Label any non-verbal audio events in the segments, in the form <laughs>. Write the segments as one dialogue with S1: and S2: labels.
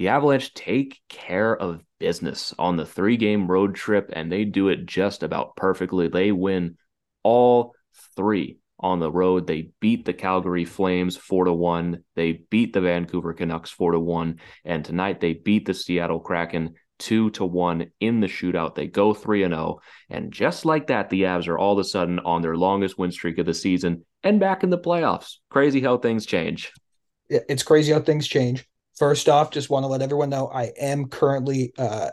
S1: the Avalanche take care of business on the three game road trip, and they do it just about perfectly. They win all three on the road. They beat the Calgary Flames 4 to 1. They beat the Vancouver Canucks 4 to 1. And tonight they beat the Seattle Kraken 2 to 1 in the shootout. They go 3 and 0. And just like that, the Avs are all of a sudden on their longest win streak of the season and back in the playoffs. Crazy how things change.
S2: It's crazy how things change. First off, just want to let everyone know I am currently uh,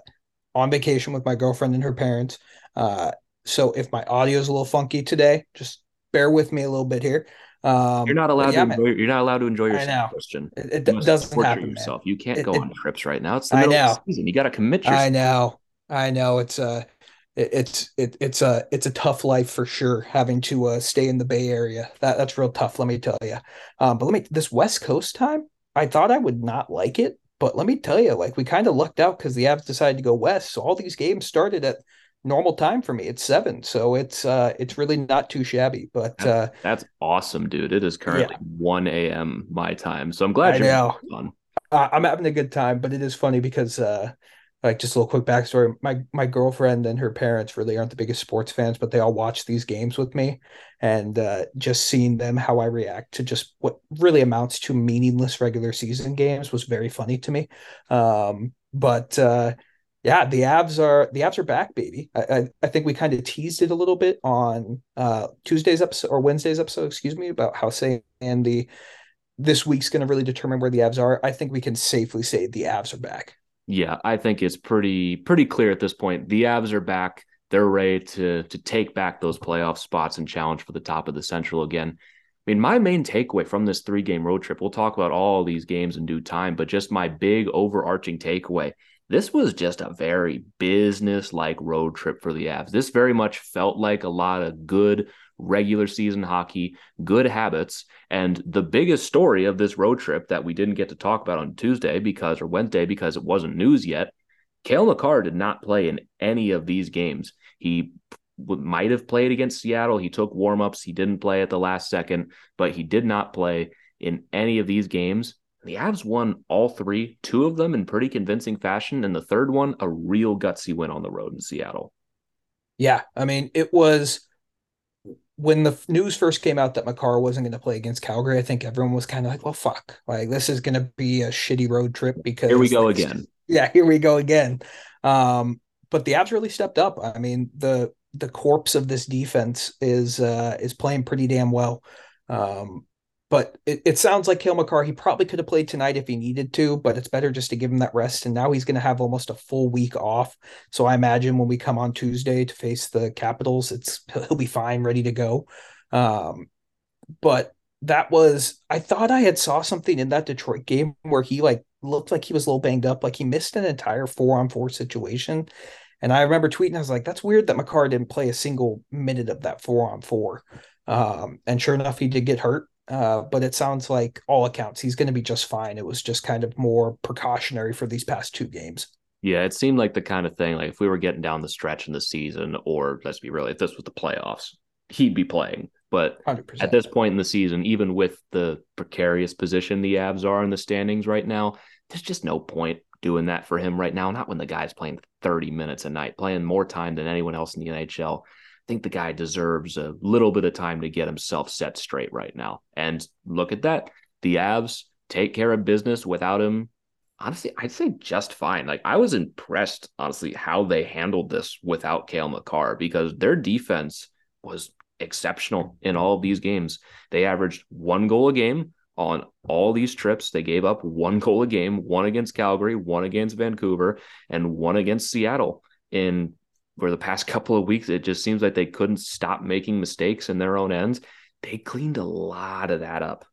S2: on vacation with my girlfriend and her parents. Uh, so if my audio is a little funky today, just bear with me a little bit here.
S1: Um, you're not allowed yeah, to. Enjoy, you're not allowed to enjoy yourself,
S2: I know.
S1: Christian.
S2: It, it doesn't happen.
S1: Yourself.
S2: Man.
S1: You can't
S2: it,
S1: go
S2: it,
S1: on trips right now. It's the middle of the season. You got to commit yourself.
S2: I know. I know. It's uh it's it, it's a it's a tough life for sure having to uh, stay in the Bay Area. That that's real tough. Let me tell you. Um, but let me this West Coast time. I thought I would not like it, but let me tell you, like we kind of lucked out because the Avs decided to go west. So all these games started at normal time for me. It's seven, so it's uh it's really not too shabby. But uh
S1: that's awesome, dude. It is currently yeah. one a.m. my time, so I'm glad
S2: I
S1: you're
S2: know. on. I'm having a good time, but it is funny because uh like just a little quick backstory. My my girlfriend and her parents really aren't the biggest sports fans but they all watch these games with me and uh, just seeing them how i react to just what really amounts to meaningless regular season games was very funny to me. Um, but uh, yeah the avs are the avs are back baby. I i, I think we kind of teased it a little bit on uh, tuesday's episode or wednesday's episode excuse me about how say and the this week's going to really determine where the avs are. I think we can safely say the avs are back
S1: yeah, I think it's pretty pretty clear at this point. The Avs are back. They're ready to to take back those playoff spots and challenge for the top of the Central again. I mean, my main takeaway from this three game road trip, we'll talk about all these games in due time, but just my big overarching takeaway. This was just a very business like road trip for the Avs. This very much felt like a lot of good regular season hockey, good habits. And the biggest story of this road trip that we didn't get to talk about on Tuesday because, or Wednesday, because it wasn't news yet, Cale Makar did not play in any of these games. He might have played against Seattle. He took warmups. He didn't play at the last second, but he did not play in any of these games. The Avs won all three, two of them in pretty convincing fashion, and the third one, a real gutsy win on the road in Seattle.
S2: Yeah, I mean, it was when the news first came out that Makar wasn't going to play against Calgary, I think everyone was kind of like, "Well, fuck! Like this is going to be a shitty road trip because
S1: here we go again." <laughs>
S2: Yeah, here we go again. Um, but the Avs really stepped up. I mean the the corpse of this defense is uh, is playing pretty damn well. Um, but it, it sounds like Cale Makar, he probably could have played tonight if he needed to, but it's better just to give him that rest. And now he's going to have almost a full week off. So I imagine when we come on Tuesday to face the Capitals, it's <laughs> he'll be fine, ready to go. Um, but that was I thought I had saw something in that Detroit game where he like looked like he was a little banged up, like he missed an entire four on four situation. And I remember tweeting, I was like, that's weird that Makar didn't play a single minute of that four on four. Um, and sure enough, he did get hurt. Uh, but it sounds like all accounts he's going to be just fine. It was just kind of more precautionary for these past two games.
S1: Yeah, it seemed like the kind of thing like if we were getting down the stretch in the season, or let's be real, if this was the playoffs, he'd be playing. But 100%. at this point in the season, even with the precarious position the Avs are in the standings right now, there's just no point doing that for him right now. Not when the guy's playing 30 minutes a night, playing more time than anyone else in the NHL. Think the guy deserves a little bit of time to get himself set straight right now. And look at that. The Avs take care of business without him. Honestly, I'd say just fine. Like I was impressed, honestly, how they handled this without Cale Makar because their defense was exceptional in all of these games. They averaged one goal a game on all these trips. They gave up one <laughs> goal a game, one against Calgary, one against Vancouver, and one against Seattle. In for the past couple of weeks, it just seems like they couldn't stop making mistakes in their own ends. They cleaned a lot of that up.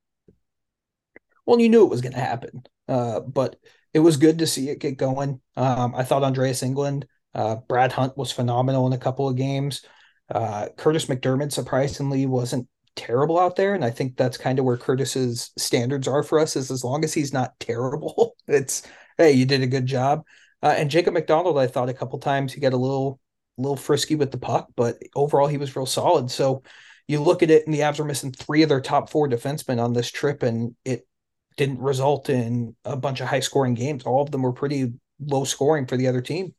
S2: Well, you knew it was going to happen, uh, but it was good to see it get going. Um, I thought Andreas Englund, uh, Brad Hunt was phenomenal in a couple of games. Uh, Kurtis MacDermid surprisingly wasn't terrible out there, and I think that's kind of where Kurtis's standards are for us. Is as long as he's not terrible, <laughs> it's hey, you did a good job. Uh, and Jacob MacDonald, I thought a couple times he got a little little frisky with the puck, but overall he was real solid. So you look at it, and the Avs are missing three of their top four defensemen on this trip, and it didn't result in a bunch of high scoring games. All of them were pretty low scoring for the other team.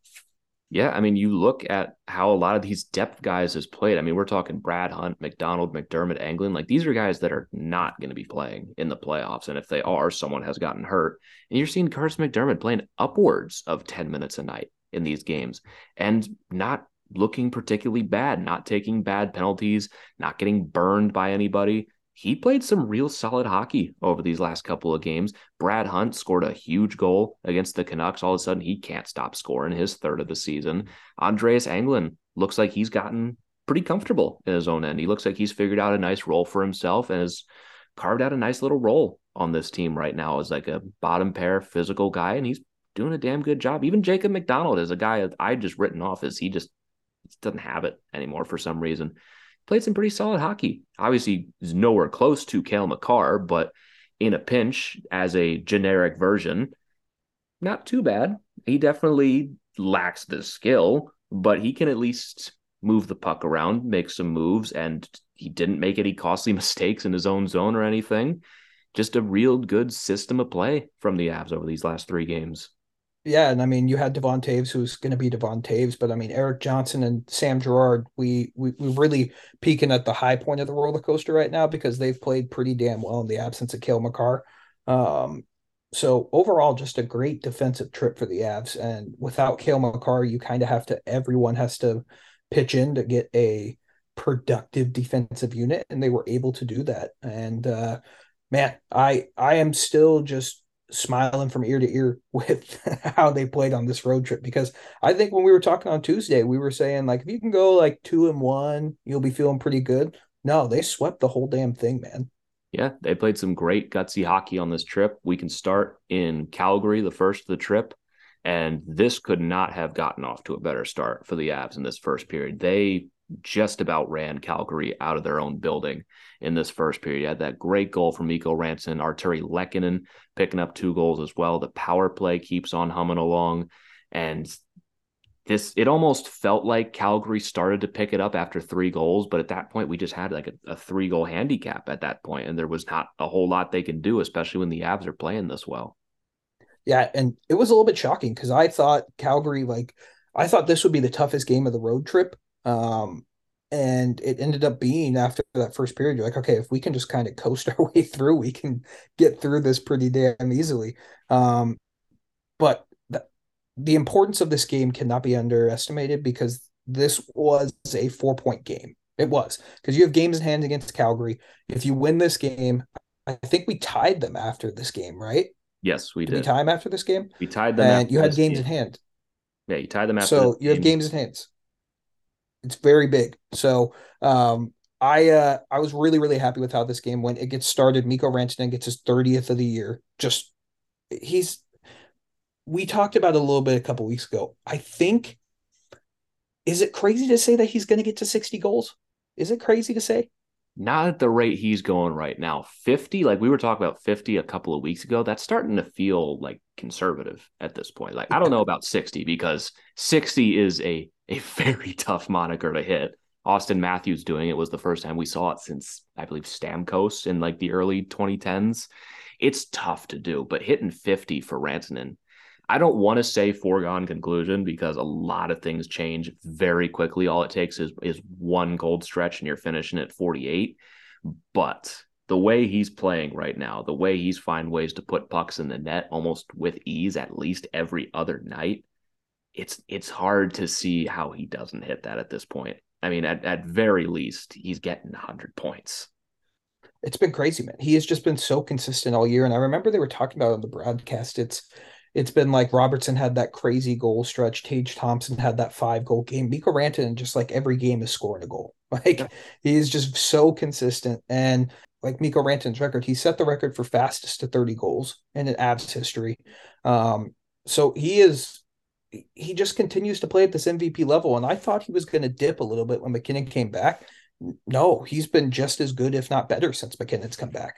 S1: Yeah, I mean, you look at how a lot of these depth guys has played. I mean, we're talking Brad Hunt, MacDonald, McDermott, Englund. Like these are guys that are not going to be playing in the playoffs, and if they are, someone has gotten hurt. And you're seeing Curtis McDermott playing upwards of ten minutes a night in these games, and not looking particularly bad, not taking bad penalties, not getting burned by anybody he played some real solid hockey over these last couple of games. Brad Hunt scored a huge goal against the Canucks. All of a sudden, he can't stop scoring his third of the season. Andreas Englund looks like he's gotten pretty comfortable in his own end. He looks like he's figured out a nice role for himself and has carved out a nice little role on this team right now as like a bottom pair physical guy, and he's doing a damn good job. Even Jacob MacDonald is a guy that I just written off as he just doesn't have it anymore for some reason played some pretty solid hockey. Obviously, is nowhere close to Cale Makar, but in a pinch as a generic version, not too bad. He definitely lacks the skill, but he can at least move the puck around, make some moves, and he didn't make any costly <laughs> mistakes in his own zone or anything. Just a real good system of play from the Avs over these last three games.
S2: Yeah, and I mean, you had Devon Toews, who's going to be Devon Toews, but I mean, Erik Johnson and Sam Girard, we we we really peaking at the high point of the roller coaster right now because they've played pretty damn well in the absence of Cale Makar. Um, so overall, just a great defensive trip for the Avs, and without Cale Makar, you kind of have to everyone has to pitch in to get a productive defensive unit, and they were able to do that. And uh, man, I I am still just smiling from ear to ear <laughs> with how they played on this road trip because I think when we were talking on Tuesday, we were saying like if you can go like two and one, you'll be feeling pretty good. No, they swept the whole damn thing, man.
S1: Yeah, they played some great gutsy hockey on this trip. We can start in Calgary, the first of the trip, and this could not have gotten off to a better start for the Avs in this first period. They just about ran Calgary out of their own building in this first period. You had that great goal from Mikko Rantanen, Artturi Lehkonen picking up two goals as well. The power play keeps on humming along. And this, it almost felt like Calgary started to pick it up after three goals. But at that point, we just had like a, a three goal handicap at that point, And there was not a whole lot they can do, especially when the Avs are playing this well.
S2: Yeah. And it was a little bit shocking because I thought Calgary, like, I thought this would be the toughest game of the road trip um, and it ended up being after that first period, you're like, okay, if we can just kind of coast <laughs> our way through, we can get through this pretty damn easily. Um, but the, the importance of this game cannot be underestimated because this was a four point game. It was because you have games in hand against Calgary. If you win this game, I think we tied them after this game, right?
S1: Yes, we did. did.
S2: We tie them after this game.
S1: We tied them,
S2: and you had games game. in hand.
S1: Yeah, you tied them after.
S2: So you have games in hands. It's very big. So um, I uh, I was really really happy with how this game went. It gets started. Mikko Rantanen gets his thirtieth of the year. Just he's. We talked about it a little bit a couple weeks ago. I think. Is it crazy to say that he's going to get to sixty goals? Is it crazy to say?
S1: Not at the rate he's going right now. 50, like we were talking about 50 a couple of weeks ago, that's starting to feel like conservative at this point. Like, I don't know about 60 because 60 is a a <laughs> very tough moniker to hit. Auston Matthews doing it was the first time we saw it since I believe Stamkos in like the early 2010s. It's tough to do, but hitting 50 for Rantanen, I don't want to say foregone conclusion because a lot of things change very quickly. All it takes is is one gold stretch and you're finishing at 48. But the way he's playing right now, the way he's find ways to put pucks in the net almost with ease at least every other night, it's it's hard to see how he doesn't hit that at this point. I mean, at, at very least, he's getting 100 points.
S2: It's been crazy, man. He has just been so consistent all year. And I remember they were talking about on the broadcast. It's it's been like Robertson had that crazy goal stretch. Tage Thompson had that five goal game. Mikko Rantanen just like every game is scoring a goal. <laughs> Like yeah. he is just so consistent. And like Mikko Rantanen's record, he set the record for fastest to 30 goals in an Avs history. Um, so he is he just continues to play at this MVP level. And I thought he was going to dip a little bit when MacKinnon came back. No, he's been just as good, if not better, since MacKinnon's come back.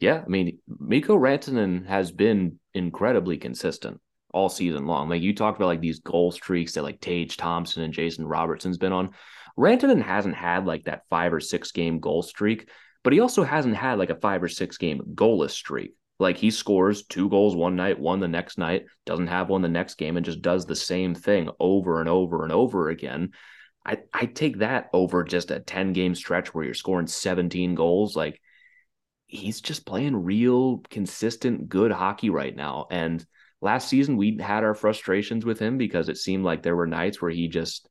S1: Yeah, I mean, Mikko Rantanen has been incredibly consistent all season long. Like you talked about, like these goal streaks that like Tage Thompson and Jason Robertson's been on. Rantanen hasn't had like that five or six game goal streak, but he also hasn't had like a five or six game goalless streak. Like he scores two goals one night, one the next night, doesn't have one the next game, and just does the same thing over and over and over again. I I take that over just a 10 game stretch where you're scoring 17 goals. Like he's just playing real consistent good hockey right now. And last season we had our frustrations with him because it seemed like there were nights where he just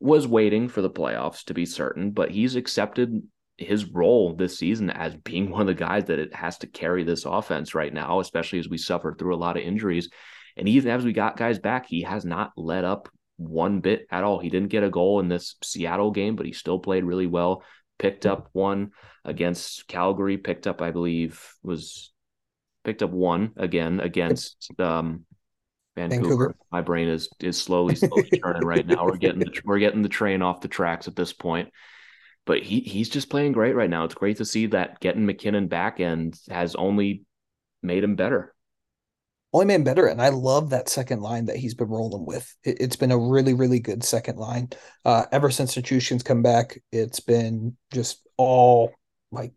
S1: was waiting for the playoffs to be certain, but he's accepted his role this season as being one of the guys that it has to carry this offense right now, especially as we suffer through a lot of injuries. And even as we got guys back, he has not let up one bit at all. He didn't get a goal in this Seattle game, but he still played really well. Picked up one against Calgary, picked up, I believe, was picked up one again against um, Vancouver. Vancouver. My brain is is slowly, slowly <laughs> turning right now. We're getting the, we're getting the train off the tracks at this point but he he's just playing great right now. It's great to see that getting MacKinnon back and has only made him better.
S2: Only made him better, and I love that second line that he's been rolling with. It, has been a really, really good second line. Uh, ever since Nichushkin's come back, it's been just all like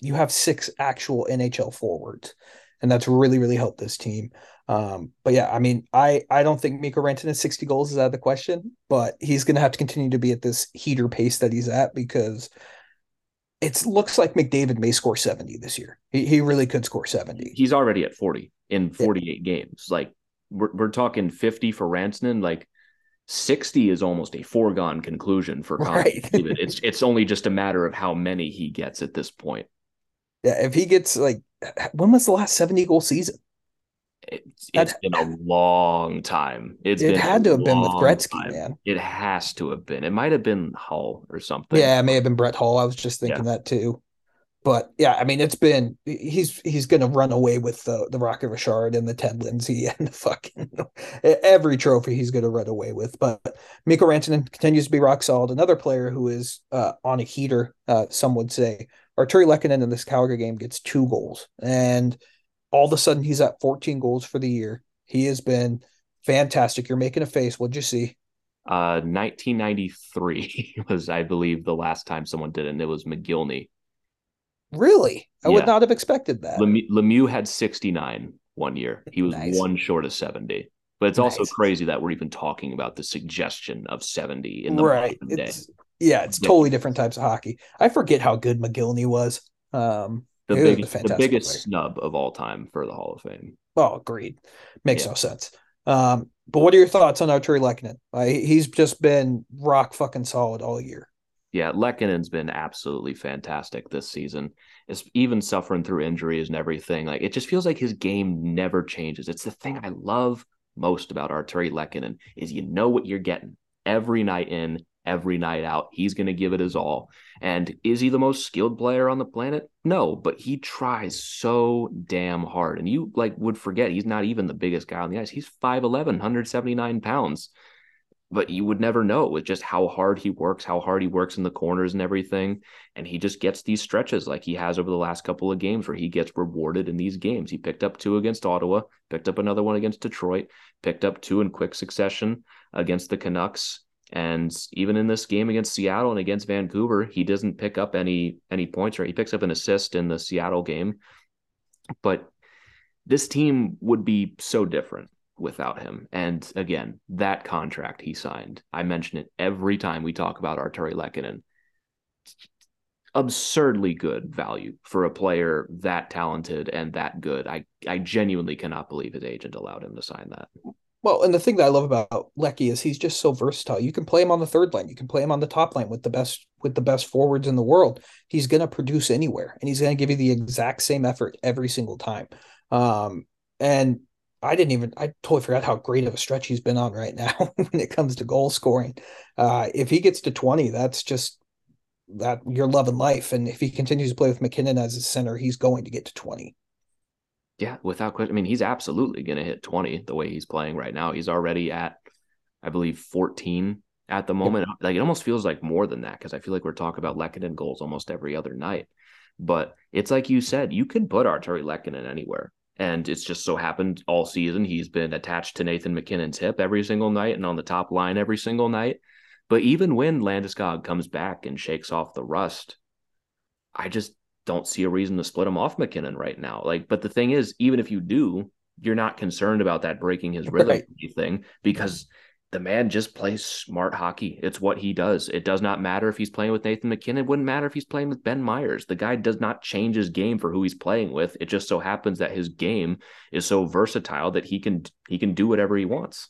S2: you have six actual NHL forwards, and that's really, really helped this team. Um, but yeah, I mean, I I don't think Mikko Rantanen 60 goals is out of the question, but he's going to have to continue to be at this heater pace that he's at because it looks like McDavid may score 70 this year. He, he really could score 70.
S1: He's already at 40 in 48 yeah. games. Like we're, we're talking 50 for Rantanen. Like 60 is almost a foregone conclusion for <laughs> right. it's it's only just a matter of how many he gets at this point.
S2: Yeah, if he gets like <sighs> when was the last 70 goal season?
S1: it's, it's been a long time. It's
S2: it had to have been with Gretzky, time. man.
S1: It has to have been. It might have been Hull or something.
S2: Yeah, it may have been Brett Hull. I was just thinking yeah. that too. But yeah, I mean, it's been he's he's going to run away with the the Rocket Richard and the Ted Lindsay <laughs> and the fucking every trophy he's going to run away with. But Mikko Rantanen continues to be rock solid. Another player who is uh, on a heater, uh, some would say. Artturi Lehkonen in this Calgary game gets two goals, and all of a sudden he's at 14 goals for the year. He has been fantastic. You're making a face. What'd you see?
S1: Uh, 1993 <laughs> was, I believe, the last time someone did it, and it was Mogilny.
S2: Really? I yeah. would not have expected that.
S1: Lemieux, Lemieux had 69 one year. He was nice. one short of 70. But it's nice. also crazy that we're even talking about the suggestion of 70 in the right. day.
S2: yeah, it's yeah. totally different types of hockey. I forget how good Mogilny was. Um,
S1: the, big, the biggest player. snub of all time for the Hall of Fame.
S2: Oh, agreed. Makes yeah. no sense. Um, but what are your thoughts on Artturi Lehkonen? Uh, he's just been rock fucking solid all year.
S1: Yeah, Lehkonen's been absolutely fantastic this season. It's even suffering through injuries and everything. Like it just feels like his game never changes. It's the thing I love most about Artturi Lehkonen is you know what you're getting every night in, every night out. He's going to give it his all. And is he the most skilled player on the planet? No, but he tries so damn hard. And you like would forget he's not even the biggest guy on the ice. He's 5'11, 179 pounds. But you would never know with just how hard he works, how hard he works in the corners and everything. And he just gets these stretches like he has over the last couple of games where he gets rewarded in these games. He picked up two against Ottawa, picked up another one against Detroit, picked up two in quick succession against the Canucks and even in this game against Seattle and against Vancouver, he doesn't pick up any any points or he picks up an assist in the Seattle game. But this team would be so different without him. And again, that contract he signed, I mention it every time we talk about Artturi Lehkonen. Absurdly good value for a player that talented and that good. I, I genuinely cannot believe his agent allowed him to sign that.
S2: Well, and the thing that I love about Lecky is he's just so versatile. You can play him on the third line, you can play him on the top line with the best with the best forwards in the world. He's going to produce anywhere, and he's going to give you the exact same effort every single time. Um, and I didn't even I totally forgot how great of a stretch he's been on right now <laughs> when it comes to goal scoring. Uh, if he gets to twenty, that's just that you're loving life. And if he continues to play with MacKinnon as a center, he's going to get to twenty.
S1: Yeah, without question. I mean, he's absolutely going to hit 20 the way he's playing right now. He's already at, I believe, 14 at the moment. Yeah. Like it almost feels like more than that because I feel like we're talking about Lehkonen goals almost every other night. But it's like you said, you can put Artturi Lehkonen anywhere. And it's just so happened all season he's been attached to Nathan MacKinnon's hip every single night and on the top line every single night. But even when Landeskog comes back and shakes off the rust, I just don't see a reason to split him off MacKinnon right now. Like, but the thing is, even if you do, you're not concerned about that breaking his rhythm right. thing because the man just plays smart hockey. It's what he does. It does not matter if he's playing with Nathan MacKinnon. It wouldn't matter if he's playing with Ben Meyers. The guy does not change his game for who he's playing with. It just so happens that his game is so versatile that he can he can do whatever he wants.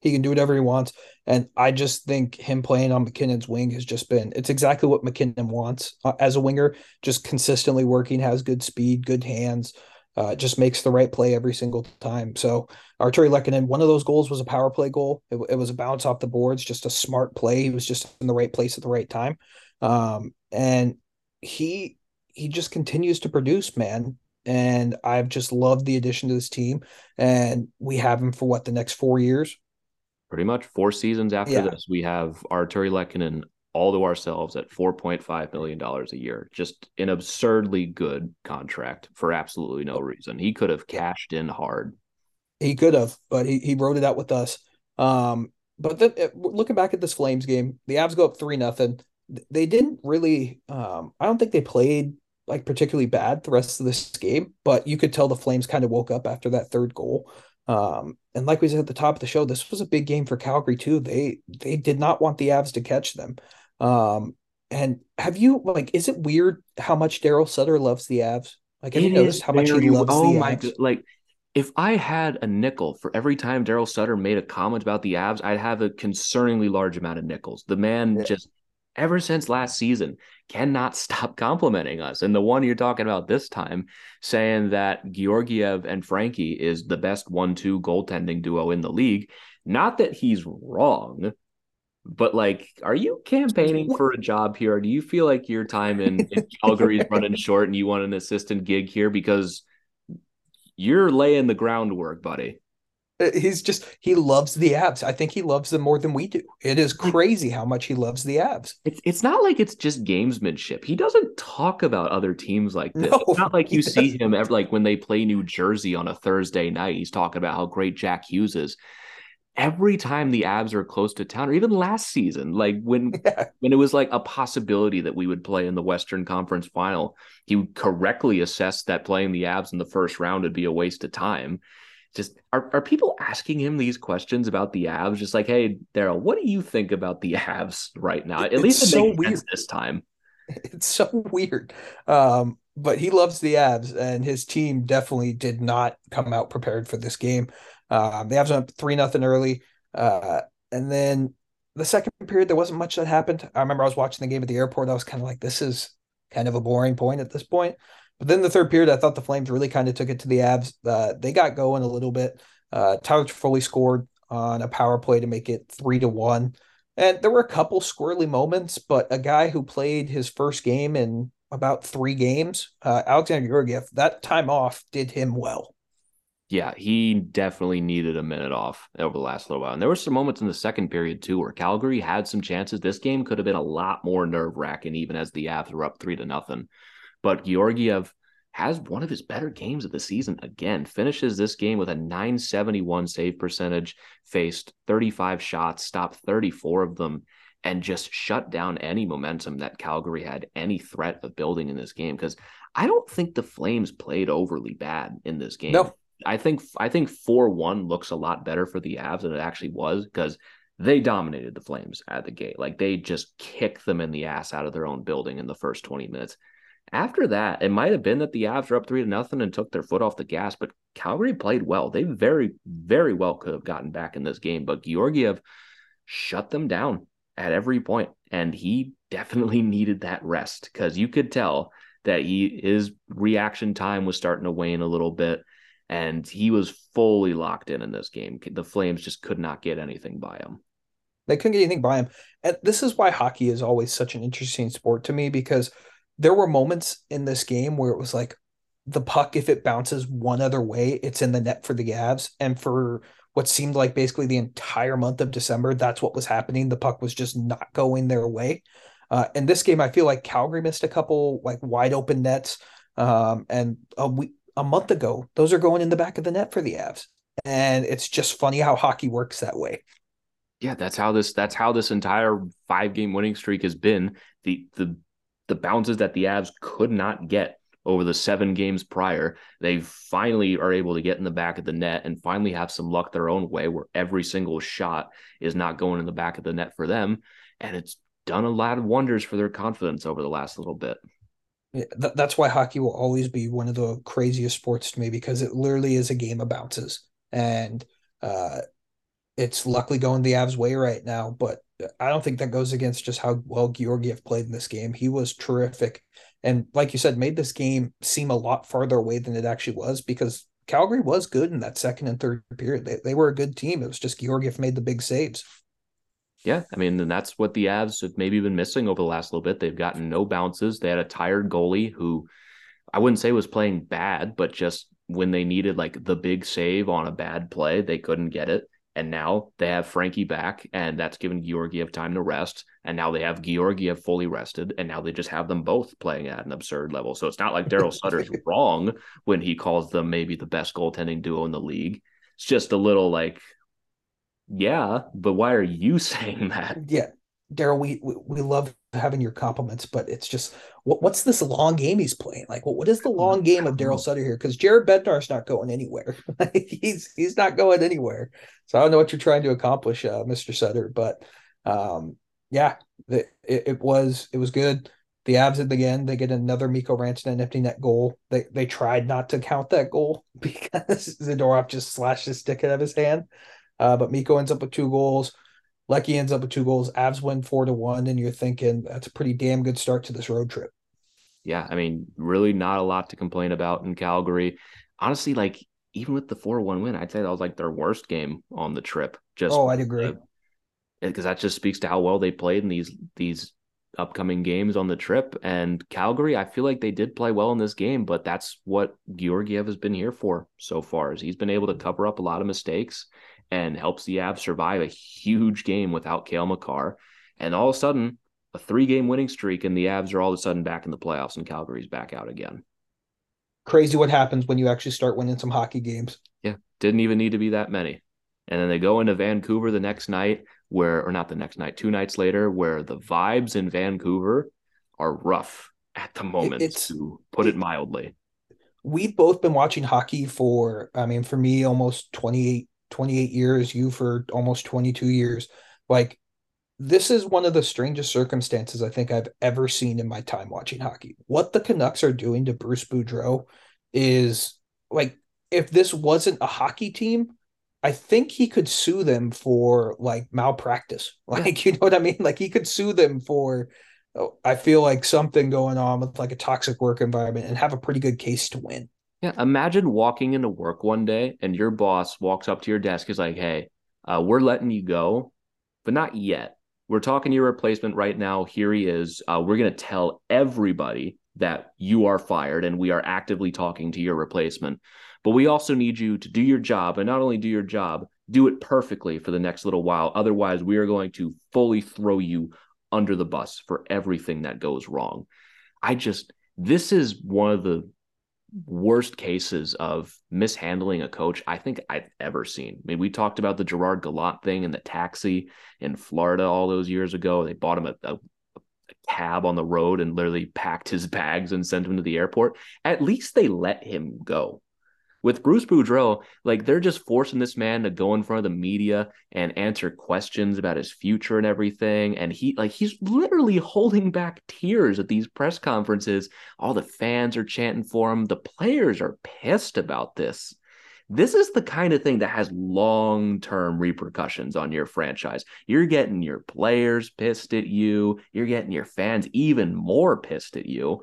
S2: He can do whatever he wants. And I just think him playing on MacKinnon's wing has just been, it's exactly what MacKinnon wants uh, as a winger, just consistently working, has good speed, good hands, uh, just makes the right play every single time. So Artturi Lehkonen, one of those goals was a power play goal. It, it, was a bounce off the boards, just a smart play. He was just in the right place at the right time. Um, and he, he just continues to produce, man and I've just loved the addition to this team. And we have him for what the next four years
S1: pretty much four seasons after yeah. this, we have Artturi Lehkonen all to ourselves at $4.5 million a year. Just an absurdly good contract for absolutely no reason. He could have cashed in hard.
S2: He could have, but he, he wrote it out with us. Um, but then uh, looking back at this Flames game, the Avs go up three nothing. They didn't really. Um, I don't think they played like particularly bad the rest of this game, but you could tell the Flames kind of woke up after that third goal. Um, and like we said at the top of the show, this was a big game for Calgary too. They they did not want the Avs to catch them. Um, and have you like, is it weird how much Daryl Sutter loves the Avs? Like, have it you noticed how much he loves oh the my Avs? God.
S1: Like, if I had a nickel for every time Daryl Sutter made a comment about the Avs, I'd have a concerningly large amount of nickels. The man yeah. just ever since last season cannot <laughs> stop complimenting us. And the one you're talking about this time, saying that Georgiev and Frankie is the best one-two goaltending duo in the league. Not that he's wrong, but like, are you campaigning for a job here? Or do you feel like your time in, in <laughs> Calgary is running short and you want an assistant gig here because you're laying the groundwork, buddy?
S2: Uh, he's just he loves the Avs. I think he loves them more than we do. It is crazy how much he loves the Avs.
S1: It's it's not like it's just gamesmanship. He doesn't talk about other teams like this. No, it's not like you <laughs> see him ever like when they play New Jersey on a Thursday night. He's talking about how great Jack Hughes is. Every time the Avs are close to town, or even last season, like when <laughs> yeah. when it was like a possibility that we would play in the Western Conference Final, he correctly assessed that playing the Avs in the first round would be a waste of time just are, are people asking him these questions about the Avs? Just like, hey, Daryl, what do you think about the Avs right now? At it's least so weird this time.
S2: It's so weird. Um, but he loves the Avs, and his team definitely did not come out prepared for this game. Um, the Avs went up three nothing early, uh, and then the second period there wasn't much that happened. I remember I was watching the game at the airport. I was kind of like, this is kind of a boring point at this point. But then the third period, I thought the Flames really kind of took it to the Avs. Uh, they got going a little bit. Uh, Tyler Toffoli scored on a power play to make it three to one. And there were a couple squirrely moments, but a guy who played his first game in about three games, uh, Alexandar Georgiev, that time off did him well.
S1: Yeah, he definitely needed a minute off over the last little while. And there were some moments in the second period too where Calgary had some chances. This game could have been a lot more nerve wracking, even as the Avs were up three to nothing. But Georgiev has one of his better games of the season again. Finishes this game with a 971 save percentage, faced 35 shots, stopped 34 of them, and just shut down any momentum that Calgary had any threat of building in this game. Because I don't think the Flames played overly bad in this game.
S2: No.
S1: I think I think four one looks a lot better for the Avs than it actually was because they dominated the Flames at the gate. Like they just kicked them in the ass out of their own building in the first 20 minutes. After that, it might have been that the Avs were up three to nothing and took their foot off the gas, but Calgary played well. They very, very well could have gotten back in this game, but Georgiev shut them down at every point, and he definitely <laughs> needed that rest because you could tell that he his reaction time was starting to wane a little bit and he was fully locked in in this game. The Flames just could not get anything by him.
S2: They couldn't get anything by him. And this is why hockey is always such an interesting sport to me because there were moments in this game where it was like the puck, if it bounces one other way, it's in the net for the Avs. And for what seemed like basically the entire month of December, that's what was happening. The puck was just not going their way. Uh, in this game, I feel like Calgary missed a couple like wide open nets. Um, and week, a month ago, those are going in the back of the net for the Avs. And it's just funny how hockey works that way.
S1: Yeah, that's how this that's how this entire five game winning streak has been. The the the bounces that the Avs could not get over the seven games prior, they finally are able to get in the back of the net and finally have some luck their own way where every single shot is not going in the back of the net for them. And it's done a lot of wonders for their confidence over the last little bit.
S2: Th- that's why hockey will always be one of the craziest sports to me because it literally is a game of bounces, and uh, it's luckily going the Avs' way right now. But I don't think that goes against just how well Georgiev played in this game. He was terrific, and like you said, made this game seem a lot farther away than it actually was because Calgary was good in that second and third period. They they were a good team. It was just Georgiev made the big saves.
S1: Yeah, I mean, and that's what the Avs have maybe been missing over the last little bit. They've gotten no bounces. They had a tired goalie who I wouldn't say was playing bad, but just when they needed like the big save on a bad play, they couldn't get it. And now they have Frankie back, and that's given Georgiev time to rest. And now they have Georgiev fully rested, and now they just have them both playing at an absurd level. So it's not like Daryl <laughs> Sutter's wrong when he calls them maybe the best goaltending duo in the league. It's just a little like yeah, but why are you <laughs> saying that?
S2: Yeah, Daryl, we, we, we love having your compliments, but it's just what, what's this long game he's playing? Like, what, what is the long game of Daryl Sutter here? Because Jared Bednar's not going anywhere. <laughs> he's he's not going anywhere. So I don't know what you're trying to accomplish, uh, Mr. Sutter, but um, yeah, it, it, was it was good. The Avs at the end, they get another Mikko Rantanen empty net goal. They they tried not to count that goal <laughs> because Zadorov just slashed his stick out of his hand. Uh, but Mikko ends up with two goals. Lecky ends up with two goals. Avs win four to one, and you're thinking that's a pretty damn good start to this road trip.
S1: Yeah, I mean, really not a lot to complain about in Calgary. Honestly, like even with the four one win, I'd say that was like their worst game on the trip. Just
S2: oh, I'd agree
S1: because that just speaks to how well they played in these these upcoming games on the trip. And Calgary, I feel like they did play well in this game, but that's what Georgiev has been here for so far. Is he's been able to cover up a lot of mistakes and helps the Avs survive a huge game without Cale Makar. And all of a sudden, a three game winning streak, and the Avs are all of a sudden back in the playoffs, and Calgary's back out again.
S2: Crazy what happens when you actually start winning some hockey games.
S1: Yeah, didn't even need to be that many. And then they go into Vancouver the next night, where, or not the next night, two nights later, where the vibes in Vancouver are rough at the moment, it's, to put it, it mildly.
S2: We've both been watching hockey for, I mean, for me, almost 28 28 years, you for almost 22 years. Like, this is one of the strangest circumstances I think I've ever seen in my time watching hockey. What the Canucks are doing to Bruce Boudreau is like, if this wasn't a hockey team, I think he could sue them for like malpractice. <laughs> Like, you know what I mean? Like, he could sue them for, oh, I feel like something going on with like a toxic work environment and have a pretty good case to win.
S1: Yeah, imagine walking into work one day and your boss walks up to your desk is like, "Hey, uh, we're letting you go, but not yet. We're talking to your replacement right now. Here he is. Uh, we're going to tell everybody that you are fired, and we are actively talking to your replacement. But we also need you to do your job, and not only do your job, do it perfectly for the next little while. Otherwise, we are going to fully throw you under the bus for everything that goes wrong." I just this is one of the worst cases of mishandling a coach I think I've ever seen. I mean, we talked about the Gerard Gallant thing in the taxi in Florida all those years ago. They bought him a, a, a, cab on the road and literally packed his <laughs> bags and sent him to the airport. At least they let him go. With Bruce Boudreau, like they're just forcing this man to go in front of the media and answer questions about his future and everything. And he like he's literally holding back tears at these press conferences. All the fans are chanting for him. The players are pissed about this. This is the kind of thing that has long term repercussions on your franchise. You're getting your players pissed at you, you're getting your fans even more pissed at you.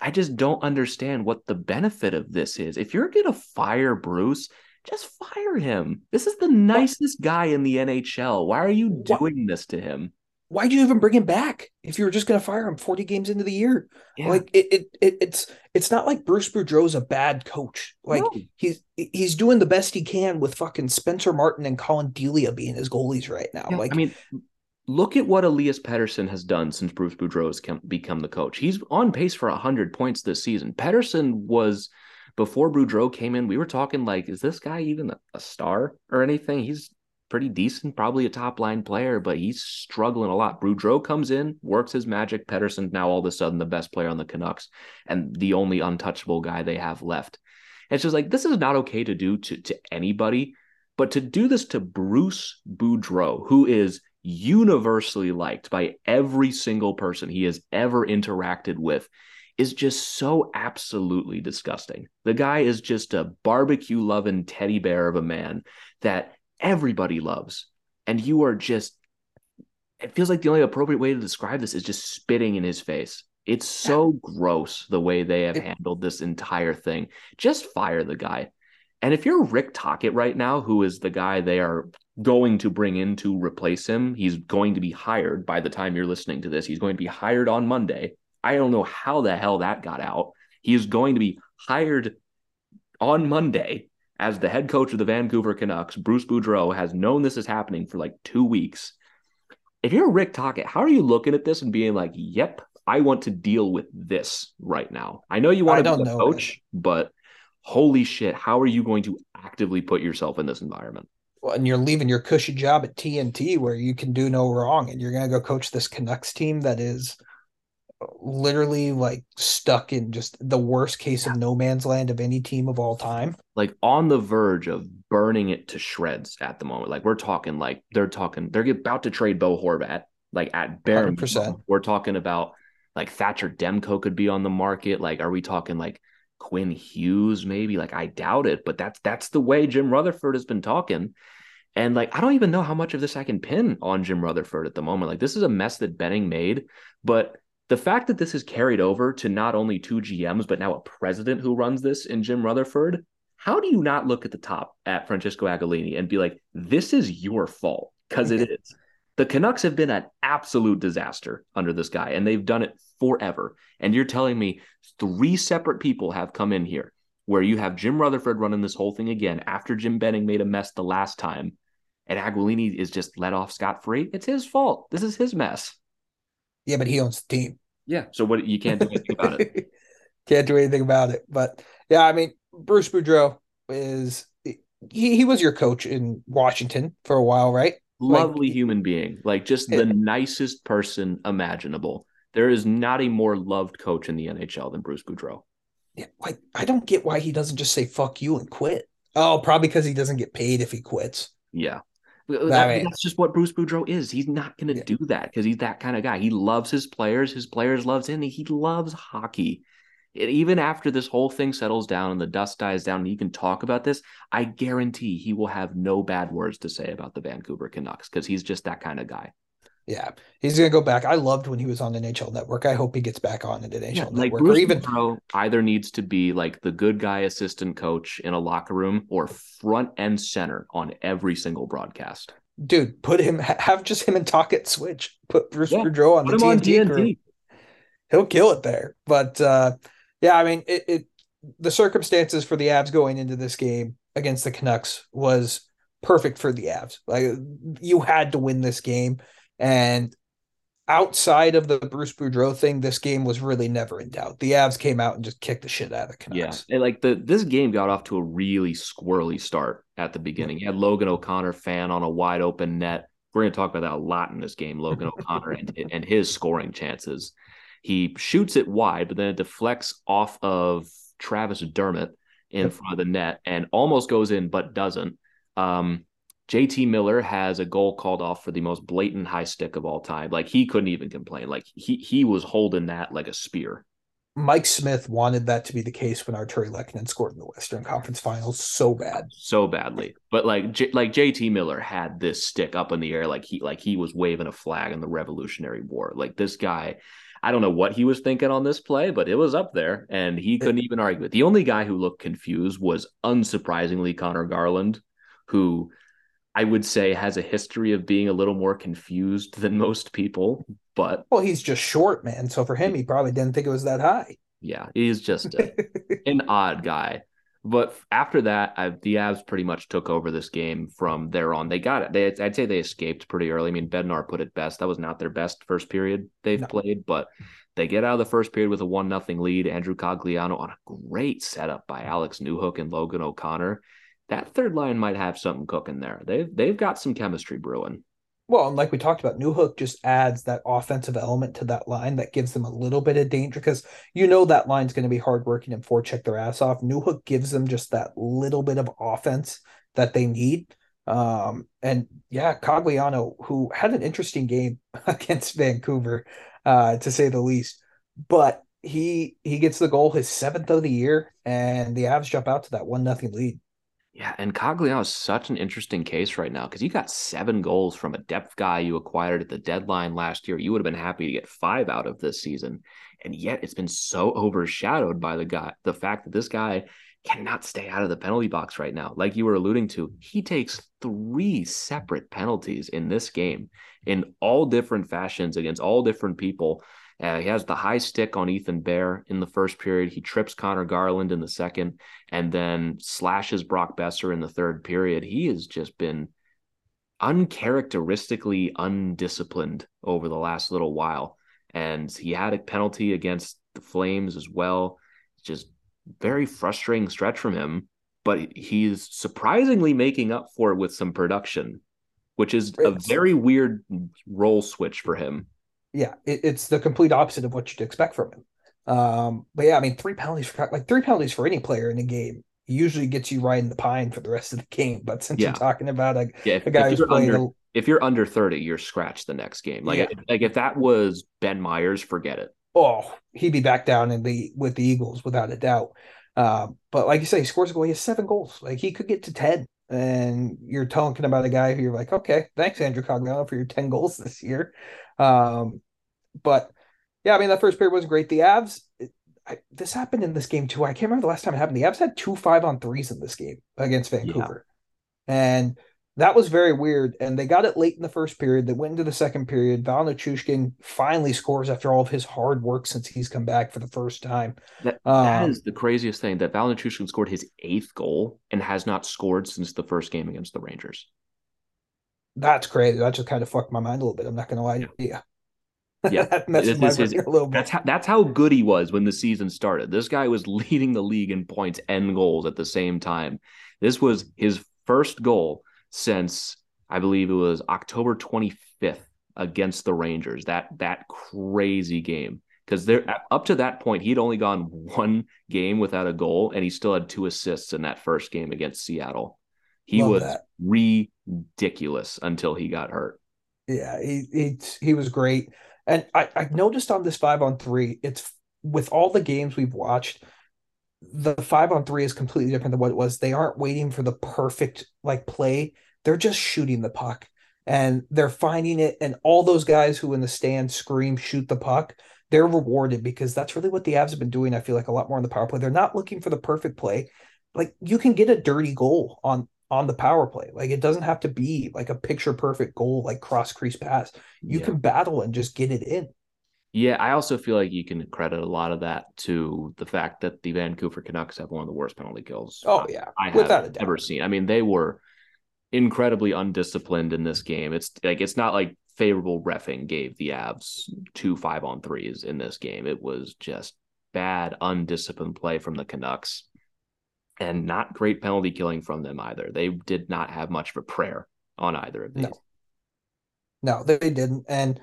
S1: I just don't understand what the benefit of this is. If you're going to fire Bruce, just fire him. This is the nicest guy in the NHL. Why are you doing this to him?
S2: Why'd you even bring him back if you were just going to fire him 40 games into the year? Yeah. Like it, it, it, it's it's not like Bruce Boudreau's a bad coach. Like no. he's he's doing the best he can with fucking Spencer Martin and Collin Delia being his goalies right now. Yeah, like
S1: I mean, look at what Elias Pettersson has done since Bruce Boudreau has become the coach. He's on pace for 100 points this season. Pettersson was, before Boudreau came in, we were talking like, is this guy even a, star or anything? He's pretty decent, probably a top line player, but he's struggling a lot. Boudreau comes in, works his magic. Pettersson now all of a sudden the best player on the Canucks and the only untouchable guy they have left. It's just like this is not okay to do to, to anybody, but to do this to Bruce Boudreau, who is universally liked by every single person he has ever interacted with is just so absolutely disgusting. The guy is just a barbecue loving teddy bear of a man that everybody loves. And you are just, it feels like the only appropriate way to describe this is just spitting in his face. It's so gross the way they have handled this entire thing. Just fire the guy. And if you're Rick Tocchet right now, who is the guy they are going to bring in to replace him, he's going to be hired by the time you're listening to this. He's going to be hired on Monday. I don't know how the hell that got out. He is going to be hired on Monday as the head coach of the Vancouver Canucks. Bruce Boudreau has known this is happening for like two weeks. If you're Rick Tocchet, how are you looking at this and being like, yep, I want to deal with this right now? I know you want to be a coach, but holy shit, how are you going to actively put yourself in this environment?
S2: And you're leaving your cushy job at TNT where you can do no wrong, and you're going to go coach this Canucks team that is literally like stuck in just the worst case of no man's land of any team of all time.
S1: Like on the verge of burning it to shreds at the moment. Like we're talking like they're talking they're about to trade Bo Horvat like at bare percent. We're talking about like Thatcher Demko could be on the market. Like are we talking like Quinn Hughes, maybe. Like I doubt it, but that's that's the way Jim Rutherford has been talking. And like I don't even know how much of this I can pin on Jim Rutherford at the moment. Like this is a mess that Benning made, but the fact that this is carried over to not only two GMs but now a president who runs this in Jim Rutherford, how do you not look at the top at Francesco Aquilini and be like, this is your fault? Because it <laughs> is. The Canucks have been an absolute disaster under this guy, and they've done it forever. And you're telling me three separate people have come in here where you have Jim Rutherford running this whole thing again after Jim Benning made a mess the last time, and Aquilini is just let off scot free. It's his fault. This is his mess.
S2: Yeah, but he owns the team.
S1: Yeah, so what you can't do anything about it. <laughs>
S2: Can't do anything about it. But yeah, I mean, Bruce Boudreau is he, he was your coach in Washington for a while, right?
S1: Lovely like, human being, like just the it, nicest person imaginable. There is not a more loved coach in the NHL than Bruce Boudreau.
S2: Yeah, like I don't get why he doesn't just say "fuck you" and quit. Oh, probably because he doesn't get paid if he quits.
S1: Yeah, that, that's just what Bruce Boudreau is. He's not going to yeah. do that because he's that kind of guy. He loves his players. His players loves him. He loves hockey. And even after this whole thing settles down and the dust dies down and he can talk about this, I guarantee he will have no bad words to say about the Vancouver Canucks because he's just that kind of guy.
S2: Yeah, he's gonna go back. I loved when he was on the NHL Network. I hope he gets back on the NHL yeah, Network.
S1: Like Bruce or even Boudreau either needs to be like the good guy assistant coach in a locker room or front and center on every single broadcast.
S2: Dude, put him have just him and Tocchet switch. Put Bruce yeah, Boudreau on the TNT, on TNT. He'll kill it there. But uh, yeah, I mean, it, it the circumstances for the Avs going into this game against the Canucks was perfect for the Avs. Like you had to win this game and outside of the Bruce Boudreau thing, this game was really never in doubt. The Avs came out and just kicked the shit out of the Canucks.
S1: Yeah, and like the this game got off to a really squirrely start at the beginning. You had Logan O'Connor fan on a wide open net. We're going to talk about that a lot in this game. Logan <laughs> O'Connor and and his scoring chances. He shoots it wide, but then it deflects off of Travis Dermott in front of the net and almost goes in but doesn't. Um, JT Miller has a goal called off for the most blatant high stick of all time. Like he couldn't even complain. Like he he was holding that like a spear.
S2: Mike Smith wanted that to be the case when Artturi Lehkonen scored in the Western Conference Finals so bad.
S1: so badly. But like J- like JT Miller had this stick up in the air like he like he was waving a flag in the Revolutionary War. Like this guy, I don't know what he was thinking on this play, but it was up there and he couldn't even argue it. The only guy who looked confused was unsurprisingly Conor Garland, who I would say has a history of being a little more confused than most people, but
S2: Well, he's just short, man. So for him, he probably didn't think it was that high.
S1: yeah, he's just a, <laughs> an odd guy. But after that, I, the Avs pretty much took over this game from there on. They got it. They, I'd say they escaped pretty early. I mean, Bednar put it best. That was not their best first period they've
S2: No.
S1: played, but they get out of the first period with a one nothing lead. Andrew Cogliano on a great setup by Alex Newhook and Logan O'Connor. That third line might have something cooking there. They've they've got some chemistry brewing.
S2: Well, and like we talked about, Newhook just adds that offensive element to that line that gives them a little bit of danger because you know that line's going to be hardworking and forecheck their ass off. Newhook gives them just that little bit of offense that they need. Um, and yeah, Cogliano, who had an interesting game <laughs> against Vancouver, uh, to say the least, but he he gets the goal, his seventh of the year, and the Avs jump out to that one nothing lead.
S1: Yeah, and Cogliano is such an interesting case right now because you got seven goals from a depth guy you acquired at the deadline last year. You would have been happy to get five out of this season, and yet it's been so overshadowed by the guy, the fact that this guy cannot stay out of the penalty box right now. Like you were alluding to, he takes three separate penalties in this game in all different fashions against all different people. Uh, he has the high stick on Ethan Bear in the first period. He trips Conor Garland in the second, and then slashes Brock Boeser in the third period. He has just been uncharacteristically undisciplined over the last little while. And he had a penalty against the Flames as well. Just very frustrating stretch from him, but he's surprisingly making up for it with some production, which is a very weird role switch for him.
S2: Yeah, it, it's the complete opposite of what you'd expect from him. Um, but yeah, I mean, three penalties for like three penalties for any player in a game usually gets you right in the pine for the rest of the game. <laughs> But since
S1: Yeah.
S2: you're talking about a,
S1: Yeah, if,
S2: a guy who's playing,
S1: under,
S2: a,
S1: if you're under 30, you're scratched the next game. Like,
S2: Yeah.
S1: like if that was Ben Meyers, forget it.
S2: oh, he'd be back down in the with the Eagles without a doubt. Um, but like you say, he scores a goal. He has seven goals. Like he could get to ten. And you're talking about a guy who you're like, okay, thanks Andrew Cogliano for your ten goals this year. Um, but yeah, I mean that first period was great. The Avs, it, I, this happened in this game too. I can't remember the last time it happened. The Avs had two five on threes in this game against Vancouver, and that was very weird. And they got it late in the first period. They went into the second period. Val Nichushkin finally scores after all of his hard work since he's come back for the first time.
S1: That, that
S2: Um,
S1: is the craziest thing that Val Nichushkin scored his eighth goal and has not scored since the first game against the Rangers.
S2: That's crazy. That just kind of fucked my mind a little bit. I'm not gonna lie to you. <laughs>
S1: Yeah.
S2: that
S1: This-
S2: my
S1: this
S2: a little bit.
S1: That's how that's how good he was when the season started. This guy was <laughs> leading the league in points and goals at the same time. This was his first goal since I believe it was October 25th against the Rangers. That that crazy game because there up to that point he'd only gone one game without a goal and he still had two assists in that first game against Seattle. He
S2: Love
S1: was
S2: that.
S1: ridiculous until he got hurt.
S2: Yeah, he he he was great. And I, I noticed on this five on three, it's with all the games we've watched, the five on three is completely different than what it was. They aren't waiting for the perfect like play. They're just shooting the puck and they're finding it. And all those guys who in the stand scream, shoot the puck, they're rewarded because that's really what the Avs have been doing. I feel like a lot more on the power play. They're not looking for the perfect play. Like you can get a dirty goal on on the power play. Like it doesn't have to be like a picture perfect goal, like cross crease pass. You
S1: Yeah.
S2: can battle and just get it in.
S1: Yeah, I also feel like you can credit a lot of that to the fact that the Vancouver Canucks have one of the worst penalty kills.
S2: Oh yeah,
S1: I
S2: without a
S1: have
S2: doubt.
S1: ever seen. I mean, they were incredibly undisciplined in this game. It's like it's not like favorable refing gave the Avs two five on threes in this game. It was just bad, undisciplined play from the Canucks, and not great penalty killing from them either. They did not have much of a prayer on either of these.
S2: No. No, they didn't. And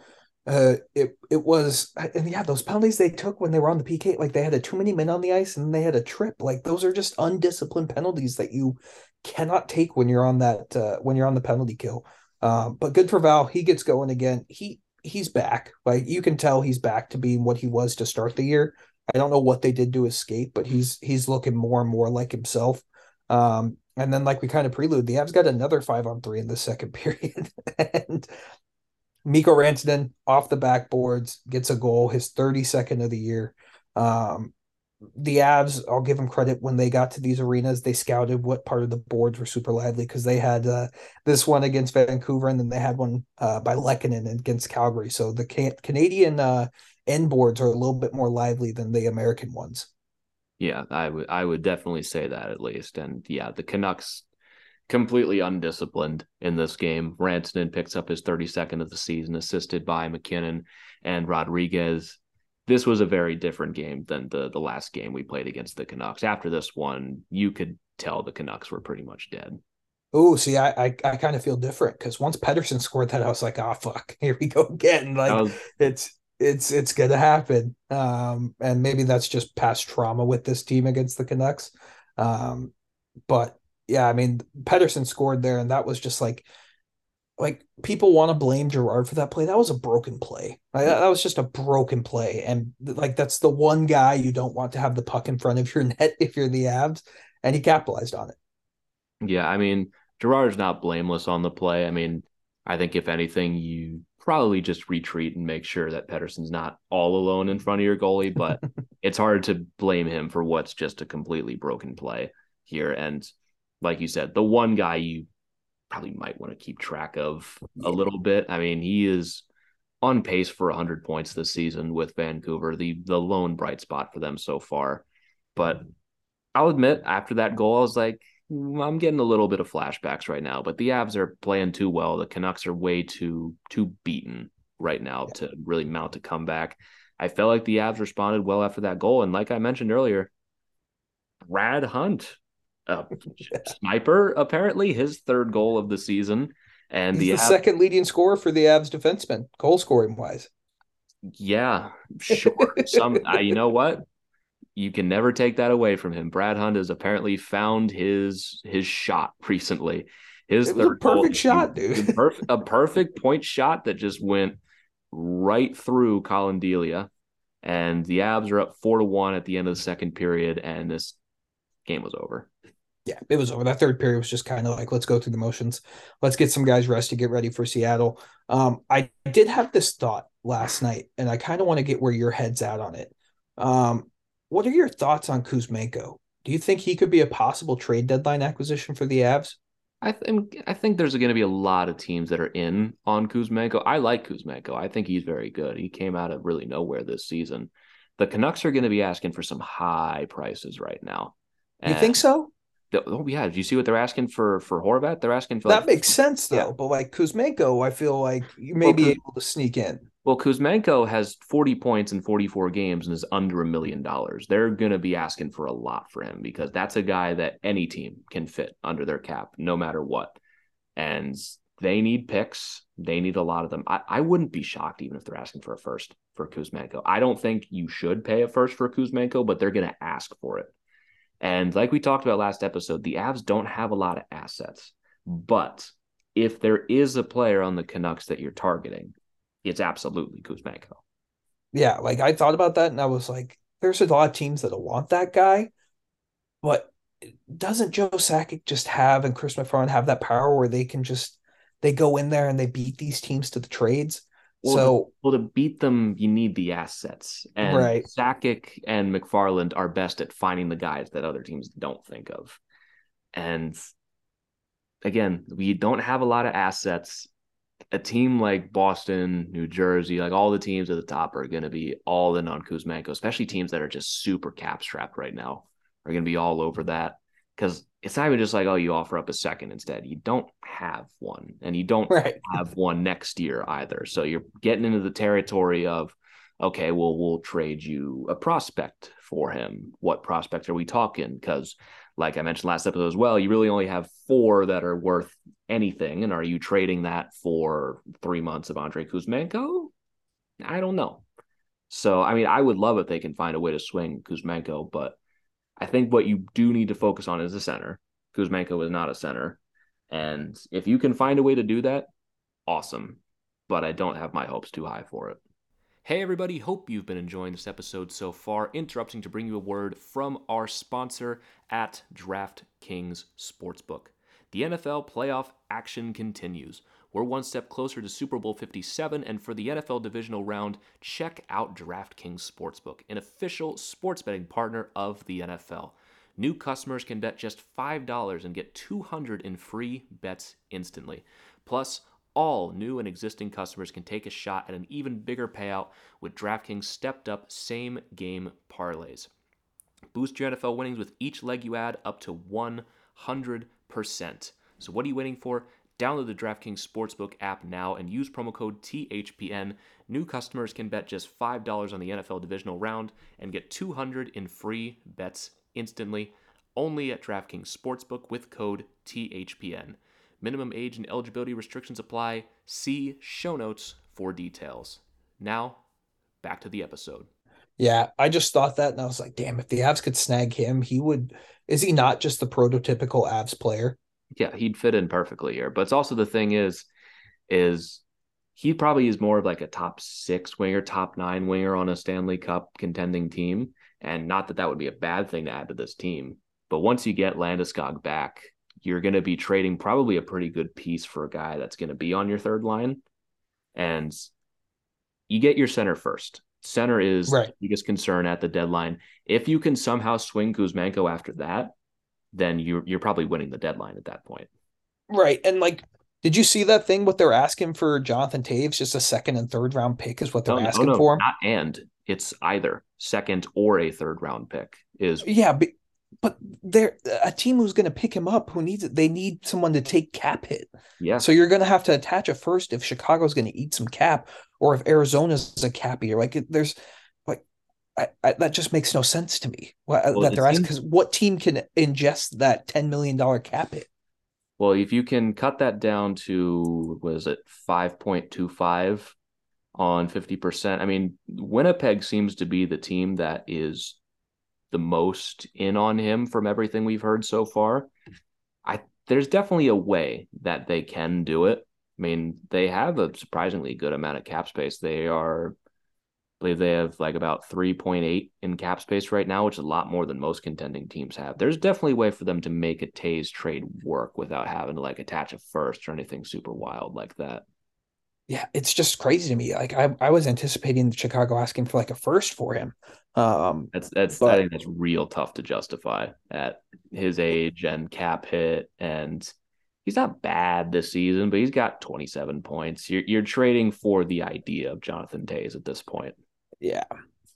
S2: Uh, it it was and yeah, those penalties they took when they were on the PK, like they had a too many men on the ice and they had a trip. Like those are just undisciplined penalties that you cannot take when you're on that uh, when you're on the penalty kill. Um, but good for Val. He gets going again. He he's back. Like you can tell he's back to being what he was to start the year. I don't know what they did to escape, but he's he's looking more and more like himself. Um, and then like we kind of prelude, the Avs got another five on three in the second <laughs> period. and Mikko Rantanen off the backboards gets a goal, his 32nd of the year. Um, the Avs, I'll give them credit when they got to these arenas, they scouted what part of the boards were super lively because they had uh, this one against Vancouver and then they had one uh, by Lehkonen against Calgary. So the can- Canadian uh, end boards are a little bit more lively than the American ones.
S1: Yeah, I would I would definitely say that at least. And yeah, the Canucks completely undisciplined in this game. Rantanen picks up his 32nd of the season, assisted by MacKinnon and Rodrigues. this was a very different game than the the last game we played against the Canucks. After this one, you could tell the Canucks were pretty much dead.
S2: Oh, see, I I, I kind of feel different because once Pettersson scored that, I was like, oh fuck, <laughs> here we go again. Like was... it's it's it's gonna happen. Um, and maybe that's just past trauma with this team against the Canucks. Um, but yeah, I mean, Pettersson scored there, and that was just like like people want to blame Girard for that play. That was a broken play. Like, that, that was just a broken play, and like that's the one guy you don't want to have the puck in front of your <laughs> net if you're the Avs, and he capitalized on it.
S1: Yeah, I mean Girard's not blameless on the play. I mean, I think if anything, you probably just retreat and make sure that Pettersson's not all alone in front of your goalie. But <laughs> it's hard to blame him for what's just a completely broken play here. And like you said, the one guy you probably might want to keep track of a little bit. I mean, he is on pace for 100 points this season with Vancouver, the the lone bright spot for them so far. But I'll admit, after that goal, I was like, mm, I'm getting a little bit of flashbacks right now. But the Avs are playing too well. The Canucks are way too too beaten right now yeah. to really mount a comeback. I felt like the Avs responded well after that goal, and like I mentioned earlier, Brad Hunt uh, <laughs> sniper, apparently, his third goal of the season. And
S2: the, the second leading scorer for the Avs defenseman, goal scoring wise.
S1: Yeah, sure. <laughs> Some, uh, you know what? You can never take that away from him. Brad Hunt has apparently found his his shot <laughs> recently. His
S2: a perfect goal, shot, dude.
S1: Perf- a perfect point shot that just went right through Collin Delia. And the Avs are up four to one at the end of the second period, and this game was over
S2: yeah, it was over. That third period was just kind of like, let's go through the motions. Let's get some guys rest to get ready for Seattle. Um, I did have this thought last night, and I kind of want to get where your head's at on it. Um, what are your thoughts on Kuzmenko? Do you think he could be a possible trade deadline acquisition for the Avs?
S1: I think I think there's going to be a lot of teams that are in on Kuzmenko. I like Kuzmenko. I think he's very good. He came out of really nowhere this season. The Canucks are going to be asking for some high prices right now.
S2: And you think so?
S1: Oh yeah, do you see what they're asking for for Horvat? They're asking for
S2: that like, makes sense though. Yeah. But like Kuzmenko, I feel like you may well, be able to sneak in.
S1: Well, Kuzmenko has 40 points in 44 games and is under a million dollars. They're going to be asking for a lot for him because that's a guy that any team can fit under their cap, no matter what. And they need picks. They need a lot of them. I, I wouldn't be shocked even if they're asking for a first for Kuzmenko. I don't think you should pay a first for Kuzmenko, but they're going to ask for it. And like we talked about last episode, the Avs don't have a lot of assets. But if there is a player on the Canucks that you're targeting, it's absolutely Kuzmenko.
S2: Yeah, like I thought about that and I was like, there's a lot of teams that'll want that guy, but doesn't Joe Sakic just have and Chris MacFarland have that power where they can just they go in there and they beat these teams to the trades?
S1: Well,
S2: so
S1: to, well, to beat them, you need the assets, and right. Sakic and MacFarland are best at finding the guys that other teams don't think of. And again, we don't have a lot of assets. A team like Boston, New Jersey, like all the teams at the top are going to be all in on Kuzmenko, especially teams that are just super cap strapped right now are going to be all over that because it's not even just like oh you offer up a second instead. You don't have one and you don't right. <laughs> have one next year either. So you're getting into the territory of okay well we'll trade you a prospect for him. What prospect are we talking? Because like i mentioned last episode as well you really only have four that are worth anything. And are you trading that for three months of Andrei Kuzmenko? I don't know. So, I mean, I would love if they can find a way to swing Kuzmenko, but I think what you do need to focus on is the center. Kuzmenko is not a center. And if you can find a way to do that, awesome. But I don't have my hopes too high for it. Hey, everybody, hope you've been enjoying this episode so far. Interrupting to bring you a word from our sponsor at DraftKings Sportsbook. The NFL playoff action continues. We're one step closer to Super Bowl 57, and for the NFL divisional round, check out DraftKings Sportsbook, an official sports betting partner of the NFL. New customers can bet just $5 and get 200 in free bets instantly. Plus, all new and existing customers can take a shot at an even bigger payout with DraftKings stepped up same game parlays. Boost your NFL winnings with each leg you add up to 100%. So, what are you waiting for? Download the DraftKings Sportsbook app now and use promo code THPN. New customers can bet just $5 on the NFL divisional round and get 200 in free bets instantly only at DraftKings Sportsbook with code THPN. Minimum age and eligibility restrictions apply. See show notes for details. Now, back to the episode.
S2: Yeah, I just thought that and I was like, damn, if the Avs could snag him, he would. Is he not just the prototypical Avs player?
S1: Yeah, he'd fit in perfectly here. But it's also the thing is, is he probably is more of like a top six winger, top nine winger on a Stanley Cup contending team. And not that that would be a bad thing to add to this team. But once you get Landeskog back, you're going to be trading probably a pretty good piece for a guy that's going to be on your third line. And you get your center first. Center is
S2: right.
S1: biggest concern at the deadline. If you can somehow swing Kuzmenko after that, then you're you're probably winning the deadline at that point.
S2: Right. And like, did you see that thing? What they're asking for Jonathan Toews? just a second and third round pick is what they're
S1: no,
S2: asking
S1: no, no,
S2: for him.
S1: Not and it's either second or a third round pick is
S2: yeah, but, but they're a team who's going to pick him up who needs it. They need someone to take cap hit.
S1: yeah.
S2: So you're going to have to attach a first if Chicago's going to eat some cap, or if Arizona's a cap eater. Like it- there's I, I, that just makes no sense to me. Why, uh,
S1: Well,
S2: that they're asking because what team can ingest that ten million dollar cap hit?
S1: Well, if you can cut that down to was it five point two five on fifty percent, I mean Winnipeg seems to be the team that is the most in on him from everything we've heard so far. I there's definitely a way that they can do it. I mean, they have a surprisingly good amount of cap space. They are believe they have like about 3.8 in cap space right now, which is a lot more than most contending teams have. There's definitely a way for them to make a Toews trade work without having to like attach a first or anything super wild like that.
S2: Yeah, it's just crazy to me. Like I, I was anticipating Chicago asking for like a first for him. Um,
S1: That's that's
S2: But-
S1: I think that's real tough to justify at his age and cap hit and he's not bad this season, but he's got 27 points. You're you're trading for the idea of Jonathan Toews at this point.
S2: Yeah,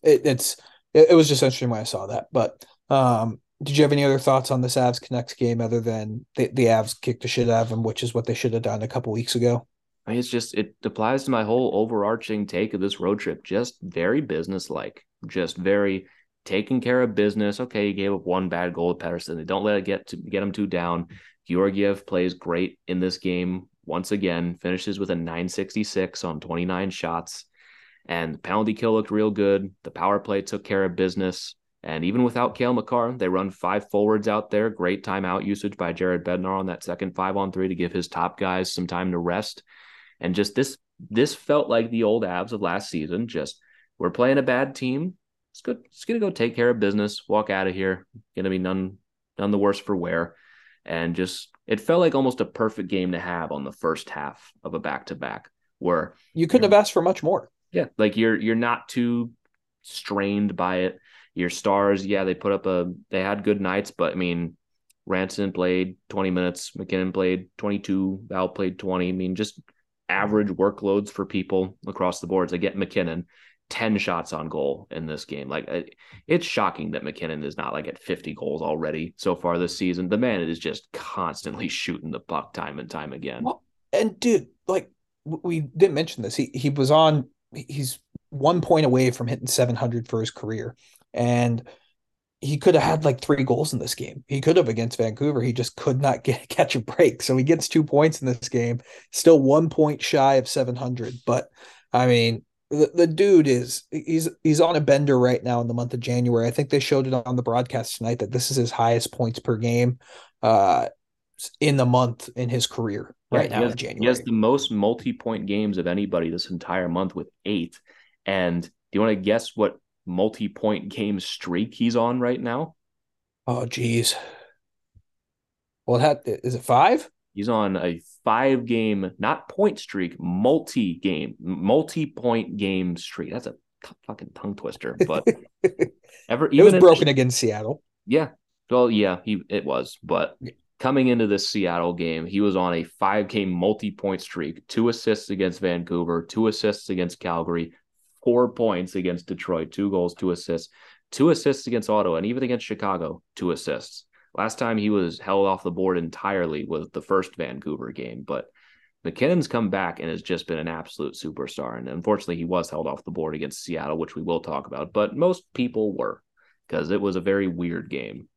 S2: it, it's it, it was just interesting when I saw that. But um, did you have any other thoughts on this Avs Canucks game other than the, the Avs kicked the shit out of them, which is what they should have done a couple weeks ago?
S1: I mean, it's just it applies to my whole overarching take of this road trip. Just very businesslike, just very taking care of business. Okay, you gave up one bad goal to Pettersson. They don't let it get to get them too down. Georgiev plays great in this game once again. Finishes with a 966 on 29 shots, and the penalty kill looked real good. The power play took care of business. And even without Cale Makar, they run five forwards out there. Great timeout usage by Jared Bednar on that second five on three to give his top guys some time to rest. And just this this felt like the old Avs of last season. Just we're playing a bad team. It's good. It's gonna go take care of business. Walk out of here. Gonna be none none the worse for wear. And just it felt like almost a perfect game to have on the first half of a back to back where
S2: You couldn't have asked for much more.
S1: Yeah, like you're you're not too strained by it. Your stars, yeah, they put up a they had good nights, but I mean, Ranson played 20 minutes, MacKinnon played 22, Val played 20. I mean, just average workloads for people across the boards. I get MacKinnon 10 shots on goal in this game. Like it's shocking that MacKinnon is not like at 50 goals already so far this season. The man is just constantly <laughs> shooting the puck time and time again.
S2: Well, and dude, like we didn't mention this. He he was on. He's one point away from hitting 700 for his career, and he could have had like three goals in this game. He could have against Vancouver. He just could not get <laughs> catch a break. So he gets two points in this game. Still one point shy of 700. But I mean, the, the dude is he's he's on a bender right now in the month of January. I think they showed it on the broadcast tonight that this is his highest points per game uh in the month in his career right now
S1: has,
S2: in January.
S1: He has the most multi-point games of anybody this entire month with eight. And do you want to guess what multi-point game streak he's on right now?
S2: Oh geez. Well, that is it five?
S1: He's on a five game, not point streak, multi game, multi point game streak. That's a t- fucking tongue twister. But <laughs>
S2: ever, even it was broken the, against Seattle.
S1: Yeah. Well, yeah, he it was. But coming into this Seattle game, he was on a five game multi point streak, two assists against Vancouver, two assists against Calgary, four points against Detroit, two goals, two assists, two assists against Ottawa, and even against Chicago, two assists. Last time he was held off the board entirely was the first Vancouver game, but MacKinnon's come back and has just been an absolute superstar. And unfortunately, he was held off the board against Seattle, which we will talk about, but most people were because it was a very weird game.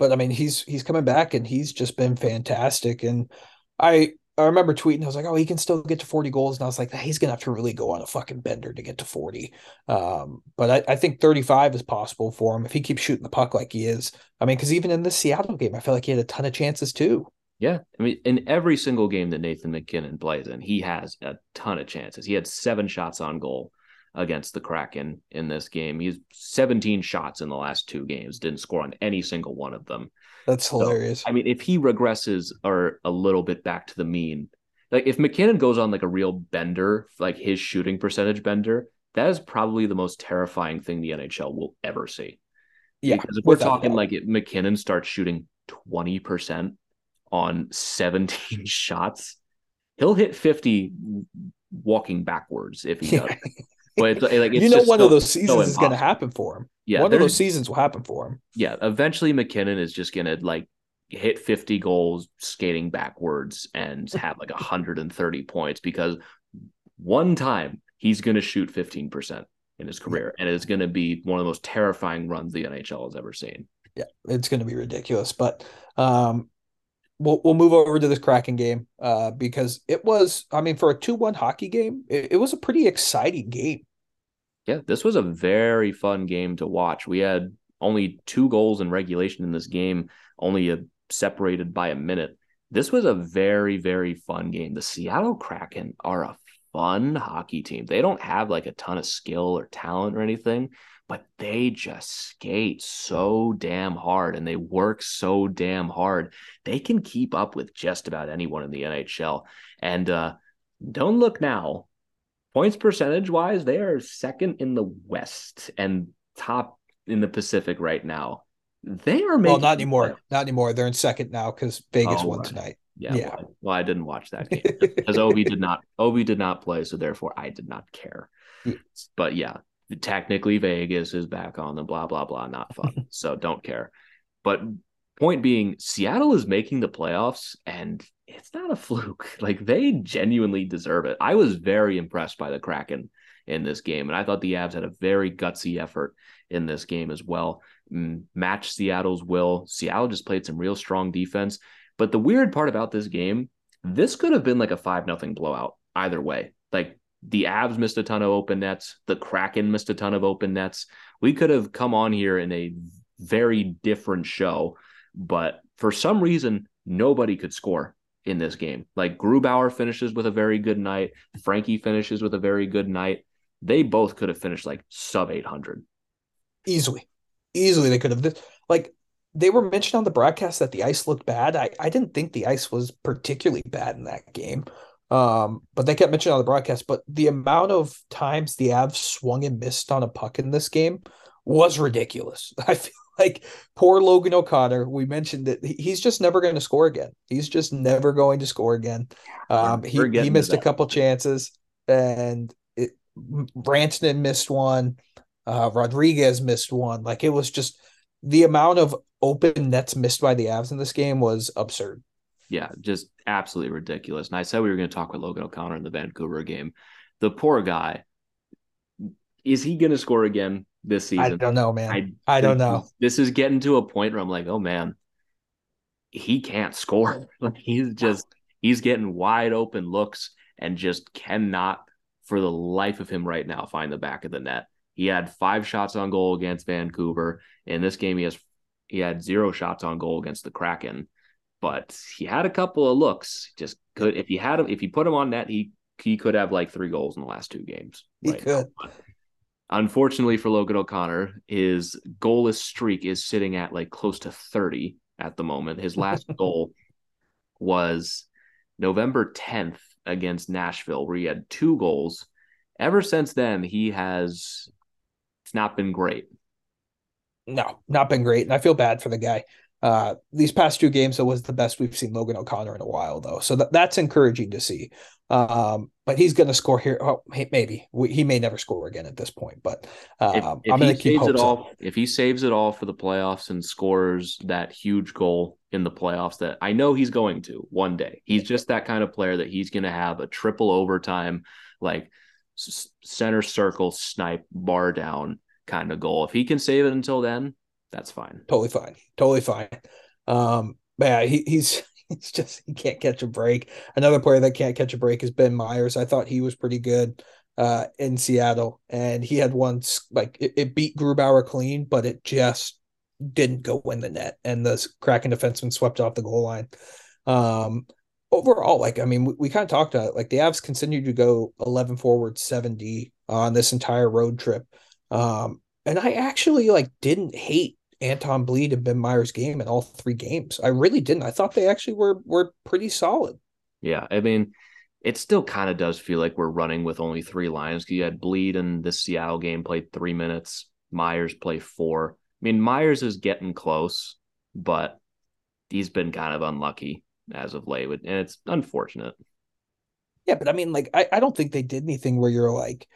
S2: But I mean, he's he's coming back and he's just been fantastic. And I I remember tweeting, I was like, oh, he can still get to 40 goals. And I was like, he's going to have to really go on a fucking bender to get to 40. Um, but I, I, think 35 is possible for him if he keeps shooting the puck like he is. I mean, because even in the Seattle game, I feel like he had a ton of chances too.
S1: Yeah. I mean, in every single game that Nathan MacKinnon plays in, he has a ton of chances. He had seven shots on goal against the Kraken in this game. He's 17 shots in the last two games, didn't score on any single one of them.
S2: That's hilarious.
S1: So, I mean, if he regresses or a little bit back to the mean, like if MacKinnon goes on like a real bender, like his shooting percentage bender, that is probably the most terrifying thing the NHL will ever see.
S2: Yeah,
S1: because if we're talking like if MacKinnon starts shooting twenty percent on seventeen <laughs> shots, he'll hit fifty walking backwards if he does. <laughs>
S2: but it's, like <laughs> it's you know, one so, of those seasons so is going to happen for him. Yeah, one of those seasons will happen for him.
S1: Yeah, eventually MacKinnon is just going to like hit 50 goals skating backwards and have like 130 <laughs> points because one time he's going to shoot 15% in his career and it's going to be one of the most terrifying runs the NHL has ever seen.
S2: Yeah, it's going to be ridiculous, but um we'll we'll move over to this Kraken game uh because it was I mean for a 2-1 hockey game, it, it was a pretty exciting game.
S1: Yeah, this was a very fun game to watch. We had only two goals in regulation in this game, only a separated by a minute. This was a very, very fun game. The Seattle Kraken are a fun hockey team. They don't have like a ton of skill or talent or anything, but they just skate so damn hard and they work so damn hard. They can keep up with just about anyone in the NHL. And uh, don't look now. Points percentage wise, they are second in the West and top in the Pacific right now. They are making
S2: well, not anymore. Not anymore. They're in second now because Vegas oh, won right. tonight.
S1: Yeah. yeah. Well, well, I didn't watch that game <laughs> because Ovi did not. Ovi did not play, so therefore I did not care. But yeah, technically Vegas is back on the blah blah blah. Not fun. <laughs> so don't care. But point being, Seattle is making the playoffs, and it's not a fluke. <laughs> Like they genuinely deserve it. I was very impressed by the Kraken in this game, and I thought the Avs had a very gutsy effort in this game as well. Match Seattle's will. Seattle just played some real strong defense. But the weird part about this game, this could have been like a 5 nothing blowout either way. Like the Avs missed a ton of open nets, the Kraken missed a ton of open nets. We could have come on here in a very different show, but for some reason, nobody could score in this game. Like Grubauer finishes with a very good night, Frankie finishes with a very good night. They both could have finished like sub 800
S2: easily easily they could have like they were mentioned on the broadcast that the ice looked bad. I, I didn't think the ice was particularly bad in that game. Um, but they kept mentioning on the broadcast. But the amount of times the Avs swung and missed on a puck in this game was ridiculous. <laughs> I feel like poor Logan O'Connor. We mentioned that he's just never going to score again. He's just never going to score again. Um, he, he missed a couple chances, and it, Rantanen missed one. Uh, Rodrigues missed one. Like it was just the amount of open nets missed by the Avs in this game was absurd.
S1: Yeah, just absolutely ridiculous. And I said we were going to talk with Logan O'Connor in the Vancouver game. The poor guy. Is he going to score again this season? I
S2: don't know, man. I, I don't know.
S1: This is getting to a point where I'm like, oh man, he can't score. <laughs> Like he's just he's getting wide open looks and just cannot for the life of him right now find the back of the net. He had five shots on goal against Vancouver. In this game, he has he had zero shots on goal against the Kraken, but he had a couple of looks. Just could if he had him if he put him on net, he he could have like three goals in the last two games.
S2: He right could.
S1: unfortunately for Logan O'Connor, his goalless streak is sitting at like close to 30 at the moment. His last <laughs> goal was November 10th against Nashville, where he had two goals. Ever since then, he has it's not been great.
S2: No, not been great. And I feel bad for the guy. Uh, these past two games, it was the best we've seen Logan O'Connor in a while, though. So that, that's encouraging to see. Um, but he's going to score here. Oh, maybe we, he may never score again at this point. But uh, if,
S1: if I'm going to keep it all. If he saves it all for the playoffs and scores that huge goal in the playoffs, that I know he's going to one day. He's just that kind of player that he's going to have a triple overtime, like center circle snipe bar down kind of goal. If he can save it until then, that's fine.
S2: Totally fine. Totally fine. Um, yeah, he, he's <laughs> he's just he can't catch a break. Another player that can't catch a break is Ben Meyers. I thought he was pretty good uh, in Seattle, and he had once like it, it, beat Grubauer clean, but it just didn't go in the net, and the Kraken defenseman swept off the goal line. Um, overall, like I mean, we, we kind of talked about it. Like the Avs continued to go eleven forward, seventy on this entire road trip. Um, and I actually like didn't hate Anton Bleed and Ben Meyers game in all three games. I really didn't. I thought they actually were were pretty solid.
S1: Yeah, I mean, it still kind of does feel like we're running with only three lines. Because you had Bleed in the Seattle game played three minutes. Meyers played four. I mean, Meyers is getting close, but he's been kind of unlucky as of late, and it's unfortunate.
S2: Yeah, but I mean, like, I, I don't think they did anything where you're like,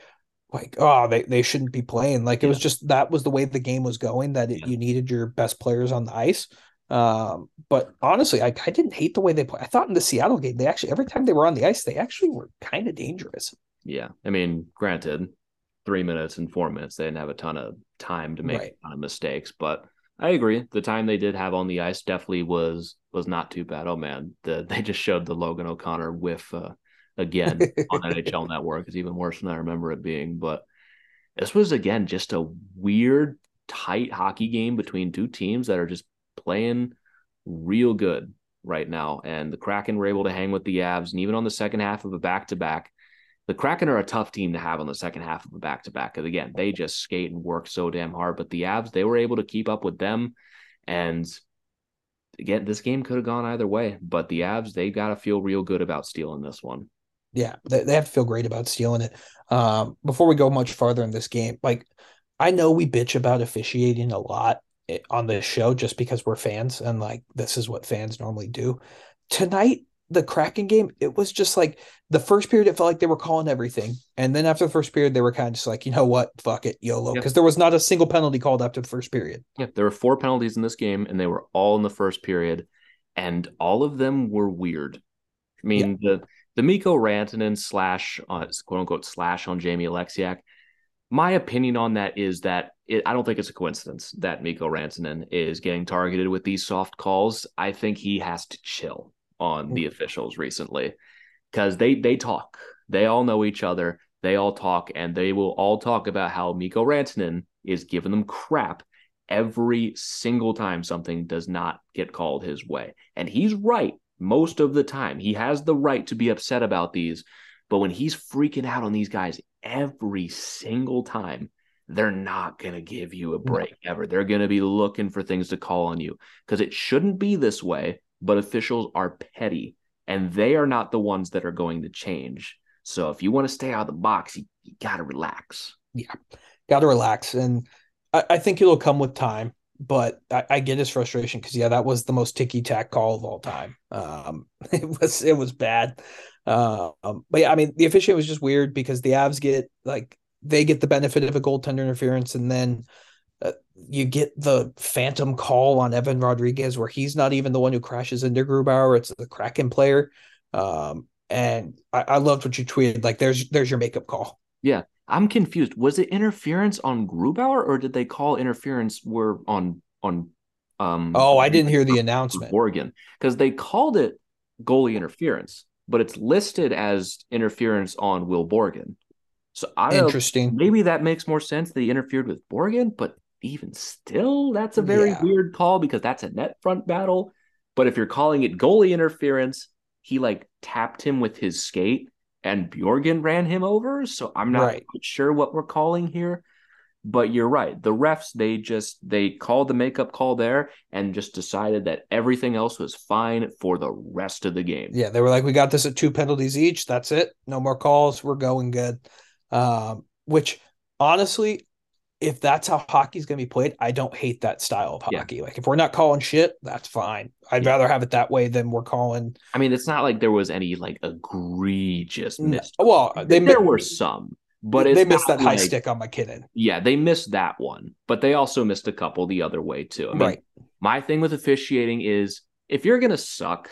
S2: like oh they, they shouldn't be playing like it yeah. was just that was the way the game was going that it, yeah. you needed your best players on the ice um, but honestly I, I didn't hate the way they play i thought in the seattle game they actually every time they were on the ice they actually were kind of dangerous
S1: yeah i mean granted three minutes and four minutes they didn't have a ton of time to make right. a ton of mistakes but i agree the time they did have on the ice definitely was was not too bad oh man the, <laughs> they just showed the logan o'connor whiff uh, again on NHL Network. It's even worse than I remember it being. But this was again just a weird, tight hockey game between two teams that are just playing real good right now. And the Kraken were able to hang with the Avs, and even on the second half of a back to back. The Kraken are a tough team to have on the second half of a back to back. Because again, they just skate and work so damn hard. But the Avs, they were able to keep up with them. And again, this game could have gone either way. But the Avs, they got to feel real good about stealing this one
S2: yeah, they, they have to feel great about stealing it. Um, before we go much farther in this game, like I know we bitch about officiating a lot eh, on this show just because we're fans and like this is what fans normally do. Tonight, the Kraken game, it was just like the first period, it felt like they were calling everything. And then after the first period, they were kind of just like, you know what, fuck it, YOLO. Because there was not a single penalty called after the first period.
S1: Yeah, there were four penalties in this game, and they were all in the first period, and all of them were weird. I mean, the the Mikko Rantanen slash uh, quote unquote slash on Jamie Oleksiak. My opinion on that is that it, I don't think it's a coincidence that Mikko Rantanen is getting targeted with these soft calls. I think he has to chill on the officials recently because they they talk. They all know each other. They all talk, and they will all talk about how Mikko Rantanen is giving them crap every single time something does not get called his way. And he's right most of the time. He has the right to be upset about these, but when he's freaking out on these guys every single time, they're not going to give you a break ever. They're going to be looking for things to call on you because it shouldn't be this way, but officials are petty and they are not the ones that are going to change. So if you want to stay out of the box, you, you got to relax.
S2: Yeah, got to relax. And I, I think it'll come with time but I, I, get his frustration because yeah, that was the most ticky tack call of all time. Um, <laughs> it was it was bad. Uh, um, but yeah, I mean the officiate was just weird because the Avs get like they get the benefit of a goaltender interference, and then uh, you get the phantom call on Evan Rodrigues where he's not even the one who crashes into Grubauer; it's the Kraken player. Um, and I, I loved what you tweeted. Like, there's there's your makeup call.
S1: Yeah, I'm confused. Was it interference on Grubauer or did they call interference were on on
S2: um Oh, I didn't hear the announcement.
S1: Oregon because they called it goalie interference, but it's listed as interference on Will Borgen. So I
S2: Interesting.
S1: maybe that makes more sense. They interfered with Borgen, but even still, that's a very
S2: Yeah.
S1: weird call because that's a net front battle. But if you're calling it goalie interference, he like tapped him with his skate and Borgen ran him over. So I'm not
S2: Right.
S1: quite sure what we're calling here. But you're right. The refs, they just they called the makeup call there and just decided that everything else was fine for the rest of the game.
S2: Yeah, they were like, we got this at two penalties each. That's it. No more calls. We're going good. Um, which honestly, if that's how hockey's going to be played, I don't hate that style of
S1: Yeah.
S2: hockey. Like if we're not calling shit, that's fine. I'd
S1: Yeah.
S2: rather have it that way than we're calling.
S1: I mean, it's not like there was any like egregious miss.
S2: Well, they
S1: there
S2: mi-
S1: were some, but
S2: they
S1: it's
S2: missed that high stick on MacKinnon.
S1: Yeah, they missed that one, but they also missed a couple the other way too. I mean,
S2: right.
S1: my thing with officiating is if you're gonna suck,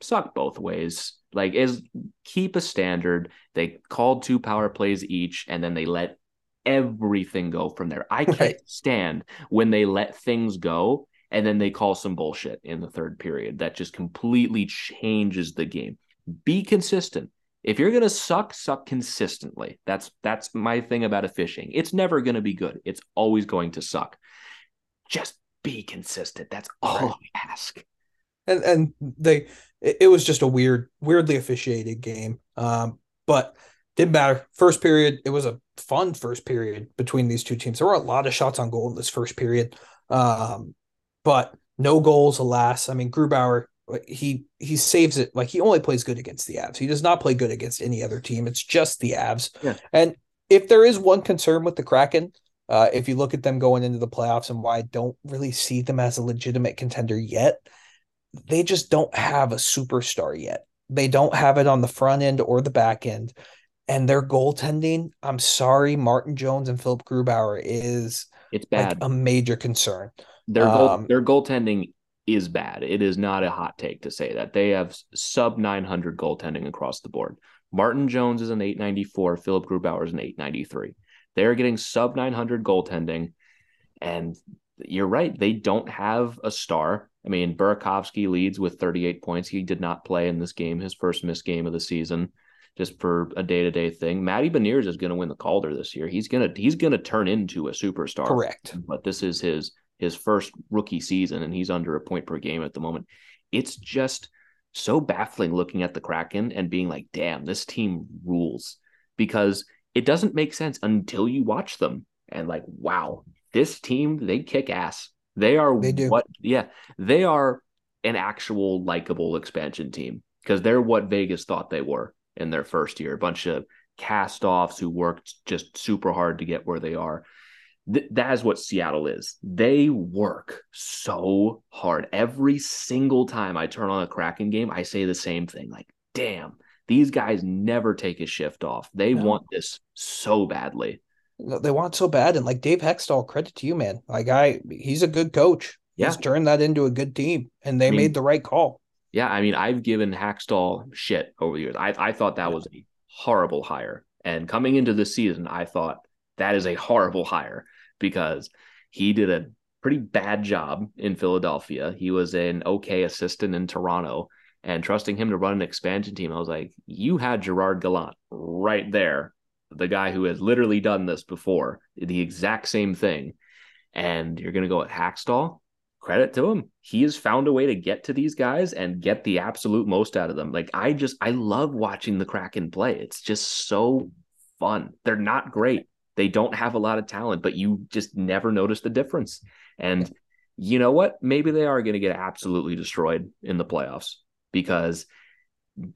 S1: suck both ways. Like, is keep a standard. They called two power plays each, and then they let everything go from there. I can't
S2: Right.
S1: stand when they let things go and then they call some bullshit in the third period that just completely changes the game. Be consistent. If you're gonna suck, suck consistently. That's that's my thing about a fishing. It's never gonna be good. It's always going to suck. Just be consistent. That's all
S2: Right.
S1: I ask.
S2: and and they it, it was just a weird weirdly officiated game um but didn't matter. First period it was a fun first period between these two teams. There were a lot of shots on goal in this first period um but no goals alas. I mean grubauer he he saves it. Like he only plays good against the avs. He does not play good against any other team. It's just the avs.
S1: Yeah.
S2: and if there is one concern with the kraken uh, if you look at them going into the playoffs and why I don't really see them as a legitimate contender yet, they just don't have a superstar yet. They don't have it on the front end or the back end. And their goaltending, I'm sorry, Martin Jones and Philipp Grubauer is
S1: It's
S2: like
S1: bad.
S2: a major concern.
S1: their goal,
S2: um,
S1: their goaltending is bad. It is not a hot take to say that. They have sub 900 goaltending across the board. Martin Jones is an 894, Philipp Grubauer is an 893. They're getting sub 900 goaltending and you're right, they don't have a star. I mean, Burakovsky leads with 38 points. He did not play in this game, his first missed game of the season, just for a day-to-day thing. Matty Beniers is going to win the Calder this year. He's gonna he's gonna turn into a superstar
S2: Correct.
S1: but this is his his first rookie season and he's under a point per game at the moment. It's just so baffling looking at the Kraken and being like, damn, this team rules because it doesn't make sense until you watch them and like, wow, this team, they kick ass. They are
S2: They do.
S1: what yeah, they are an actual likable expansion team because they're what Vegas thought they were in their first year. A bunch of cast offs who worked just super hard to get where they are. Th- that is what Seattle is. They work so hard. Every single time I turn on a Kraken game, I say the same thing like, damn, these guys never take a shift off. They
S2: No.
S1: want this so badly.
S2: No, They want so bad. And like Dave Hakstol, credit to you, man. Like I he's a good coach.
S1: Yeah.
S2: He's turned that into a good team. And they
S1: I mean-
S2: made the right call.
S1: Yeah, I mean, I've given Hakstol shit over the years. I, I thought that was a horrible hire. And coming into the season, I thought that is a horrible hire because he did a pretty bad job in Philadelphia. He was an okay assistant in Toronto. And trusting him to run an expansion team, I was like, you had Gerard Gallant right there, the guy who has literally done this before, the exact same thing. And you're going to go at Hakstol? Credit to him. He has found a way to get to these guys and get the absolute most out of them. Like I just I love watching the Kraken play. It's just so fun. They're not great. They don't have a lot of talent, but you just never notice the difference. And you know what? Maybe they are going to get absolutely destroyed in the playoffs because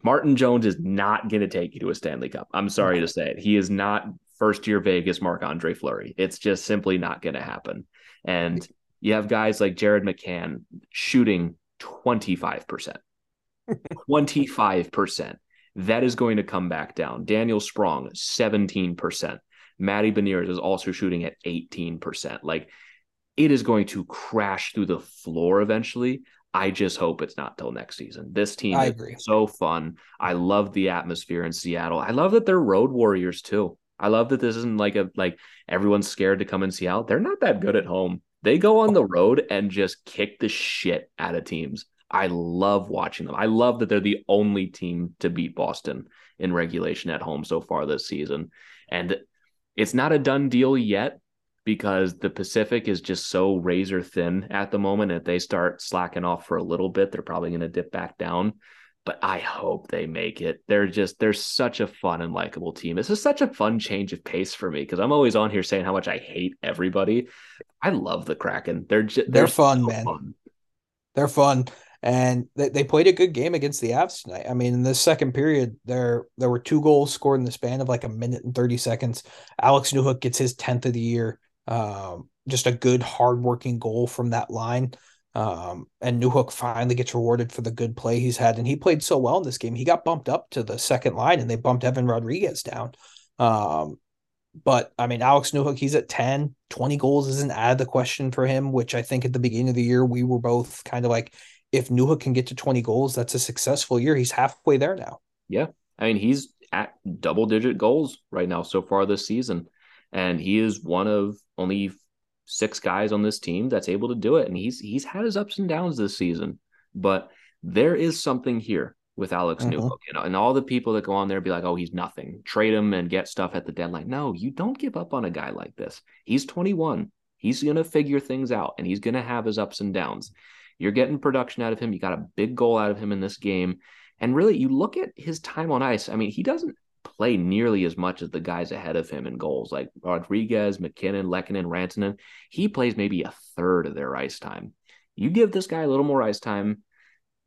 S1: Martin Jones is not going to take you to a Stanley Cup. I'm sorry to say it. He is not first year Vegas Marc Andre Fleury. It's just simply not going to happen. And you have guys like Jared McCann shooting 25%. 25%. <laughs> That is going to come back down. Daniel Sprong, 17%. Matty Beniers is also shooting at 18%. Like it is going to crash through the floor eventually. I just hope it's not till next season. This team
S2: I
S1: is
S2: agree.
S1: so fun. I love the atmosphere in Seattle. I love that they're road warriors too. I love that this isn't like a like everyone's scared to come in Seattle. They're not that good at home. They go on the oh. road and just kick the shit out of teams. I love watching them. I love that they're the only team to beat Boston in regulation at home so far this season. And it's not a done deal yet because the Pacific is just so razor thin at the moment. If they start slacking off for a little bit, they're probably going to dip back down. But I hope they make it. They're just they're such a fun and likable team. This is such a fun change of pace for me because I'm always on here saying how much I hate everybody. I love the Kraken. They're just
S2: they're, they're fun, so man. Fun. They're fun and they, they played a good game against the Avs tonight. I mean, in the second period, there there were two goals scored in the span of like a minute and thirty seconds. Alex Newhook gets his tenth of the year. Um, just a good, hardworking goal from that line. Um, and Newhook finally gets rewarded for the good play he's had, and he played so well in this game. He got bumped up to the second line, and they bumped Evan Rodrigues down. Um, but I mean, Alex Newhook, he's at 10, 20 goals isn't out of the question for him, which I think at the beginning of the year, we were both kind of like, if Newhook can get to 20 goals, that's a successful year. He's halfway there now.
S1: Yeah. I mean, he's at double digit goals right now so far this season. And he is one of only six guys on this team that's able to do it. And he's he's had his ups and downs this season. But there is something here with Alex mm-hmm. Newhook, you know, and all the people that go on there be like, oh, he's nothing. Trade him and get stuff at the deadline. No, you don't give up on a guy like this. He's 21. He's going to figure things out and he's going to have his ups and downs. You're getting production out of him. You got a big goal out of him in this game. And really, you look at his time on ice. I mean, he doesn't play nearly as much as the guys ahead of him in goals, like Rodrigues, MacKinnon, Lehkonen, Rantanen. He plays maybe a third of their ice time. You give this guy a little more ice time,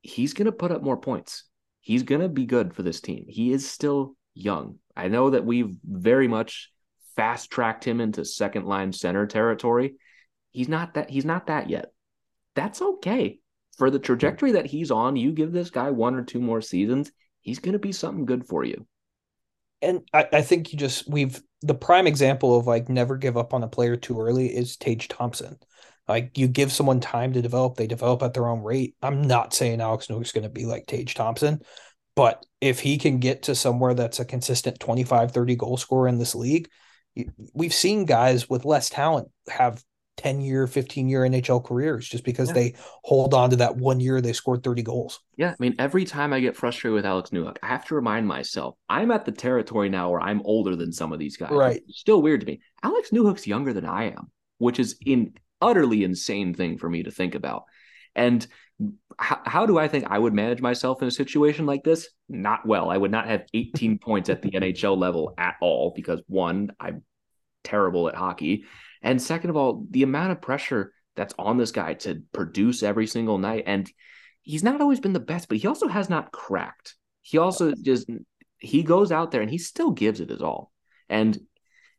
S1: he's going to put up more points. He's going to be good for this team. He is still young. I know that we've very much fast tracked him into second line center territory. He's not that he's not that yet that's okay. For the trajectory that he's on, you give this guy one or two more seasons, he's going to be something good for you.
S2: And I, I think you just, we've, the prime example of like never give up on a player too early is Tage Thompson. Like you give someone time to develop, they develop at their own rate. I'm not saying Alex Newhook's going to be like Tage Thompson, but if he can get to somewhere that's a consistent 25, 30 goal scorer in this league, we've seen guys with less talent have 10 year, 15 year NHL careers just because yeah. they hold on to that one year they scored 30 goals.
S1: Yeah. I mean, every time I get frustrated with Alex Newhook, I have to remind myself I'm at the territory now where I'm older than some of these guys.
S2: Right.
S1: It's still weird to me. Alex Newhook's younger than I am, which is an utterly insane thing for me to think about. And how, how do I think I would manage myself in a situation like this? Not well. I would not have 18 <laughs> points at the NHL level at all because one, I'm terrible at hockey. And second of all, the amount of pressure that's on this guy to produce every single night. And he's not always been the best, but he also has not cracked. He also just he goes out there and he still gives it his all. And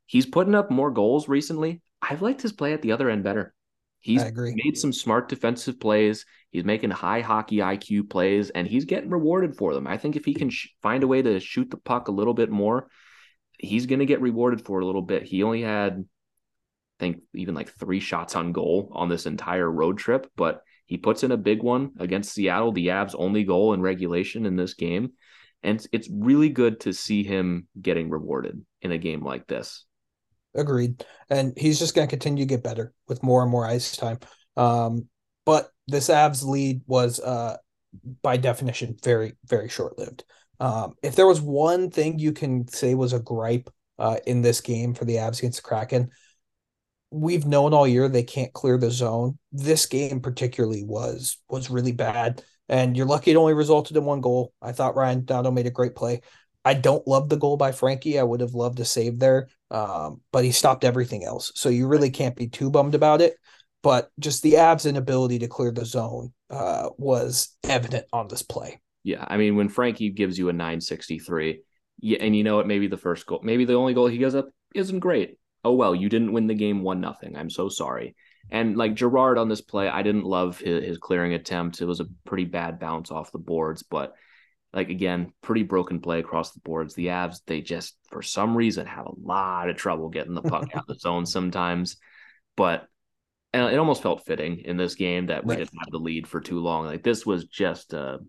S1: he's putting up more goals recently. I've liked his play at the other end better. He's made some smart defensive plays. He's making high hockey IQ plays, and he's getting rewarded for them. I think if he can sh- find a way to shoot the puck a little bit more, he's going to get rewarded for a little bit. He only had I think even like three shots on goal on this entire road trip, but he puts in a big one against Seattle, the Avs' only goal in regulation in this game. And it's really good to see him getting rewarded in a game like this.
S2: Agreed. And he's just going to continue to get better with more and more ice time. Um, but this Avs lead was, uh, by definition, very, very short lived. Um, if there was one thing you can say was a gripe uh, in this game for the Avs against the Kraken, we've known all year they can't clear the zone. This game particularly was was really bad, and you're lucky it only resulted in one goal. I thought Ryan Donato made a great play. I don't love the goal by Frankie. I would have loved to save there, um, but he stopped everything else. So you really can't be too bummed about it. But just the Avs' inability to clear the zone uh, was evident on this play.
S1: Yeah, I mean when Frankie gives you a 963, yeah, and you know what? Maybe the first goal, maybe the only goal he gives up isn't great oh well, you didn't win the game one nothing. I'm so sorry. And like Girard on this play, I didn't love his, his clearing attempt. It was a pretty bad bounce off the boards, but like again, pretty broken play across the boards. The Avs, they just for some reason have a lot of trouble getting the puck out of the <laughs> zone sometimes. But and it almost felt fitting in this game that we right. didn't have the lead for too long. Like this was just a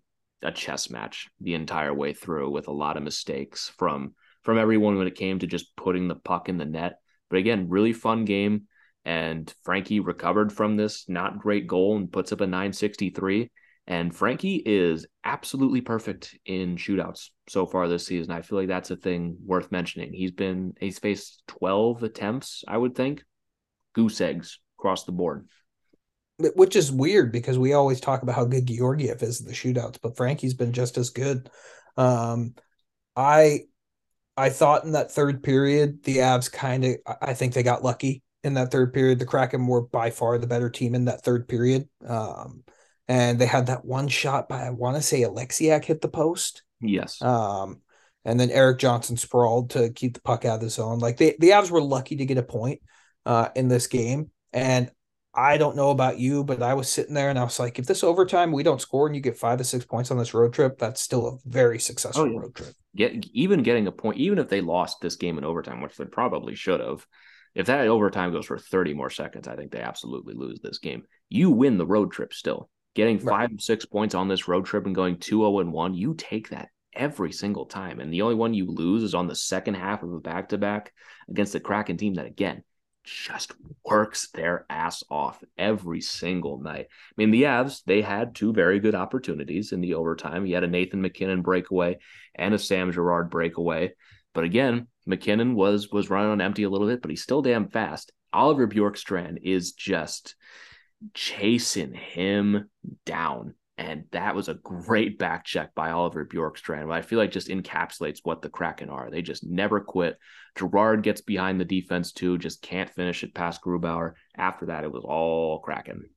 S1: a chess match the entire way through with a lot of mistakes from from everyone when it came to just putting the puck in the net. But again, really fun game. And Frankie recovered from this not great goal and puts up a 963. And Frankie is absolutely perfect in shootouts so far this season. I feel like that's a thing worth mentioning. He's been he's faced 12 attempts, I would think. Goose eggs across the board.
S2: Which is weird because we always talk about how good Georgiev is in the shootouts, but Frankie's been just as good. Um, I I thought in that third period, the Avs kind of I think they got lucky in that third period. The Kraken were by far the better team in that third period. Um, and they had that one shot by I want to say Oleksiak hit the post.
S1: Yes.
S2: Um, and then Erik Johnson sprawled to keep the puck out of the zone. Like they, the Avs were lucky to get a point uh, in this game. And I don't know about you, but I was sitting there and I was like, if this overtime we don't score and you get five to six points on this road trip, that's still a very successful oh, yeah. road trip.
S1: Get even getting a point, even if they lost this game in overtime, which they probably should have. If that overtime goes for 30 more seconds, I think they absolutely lose this game. You win the road trip still. Getting five, right. six points on this road trip and going 2 0 and 1, you take that every single time. And the only one you lose is on the second half of a back to back against the Kraken team that, again, just works their ass off every single night. I mean, the Avs, they had two very good opportunities in the overtime. You had a Nathan MacKinnon breakaway and a Sam Girard breakaway. But again, McKinnon was was running on empty a little bit, but he's still damn fast. Oliver Bjorkstrand is just chasing him down. And that was a great back check by Oliver Bjorkstrand. But I feel like just encapsulates what the Kraken are. They just never quit. Girard gets behind the defense too, just can't finish it past Grubauer. After that, it was all Kraken.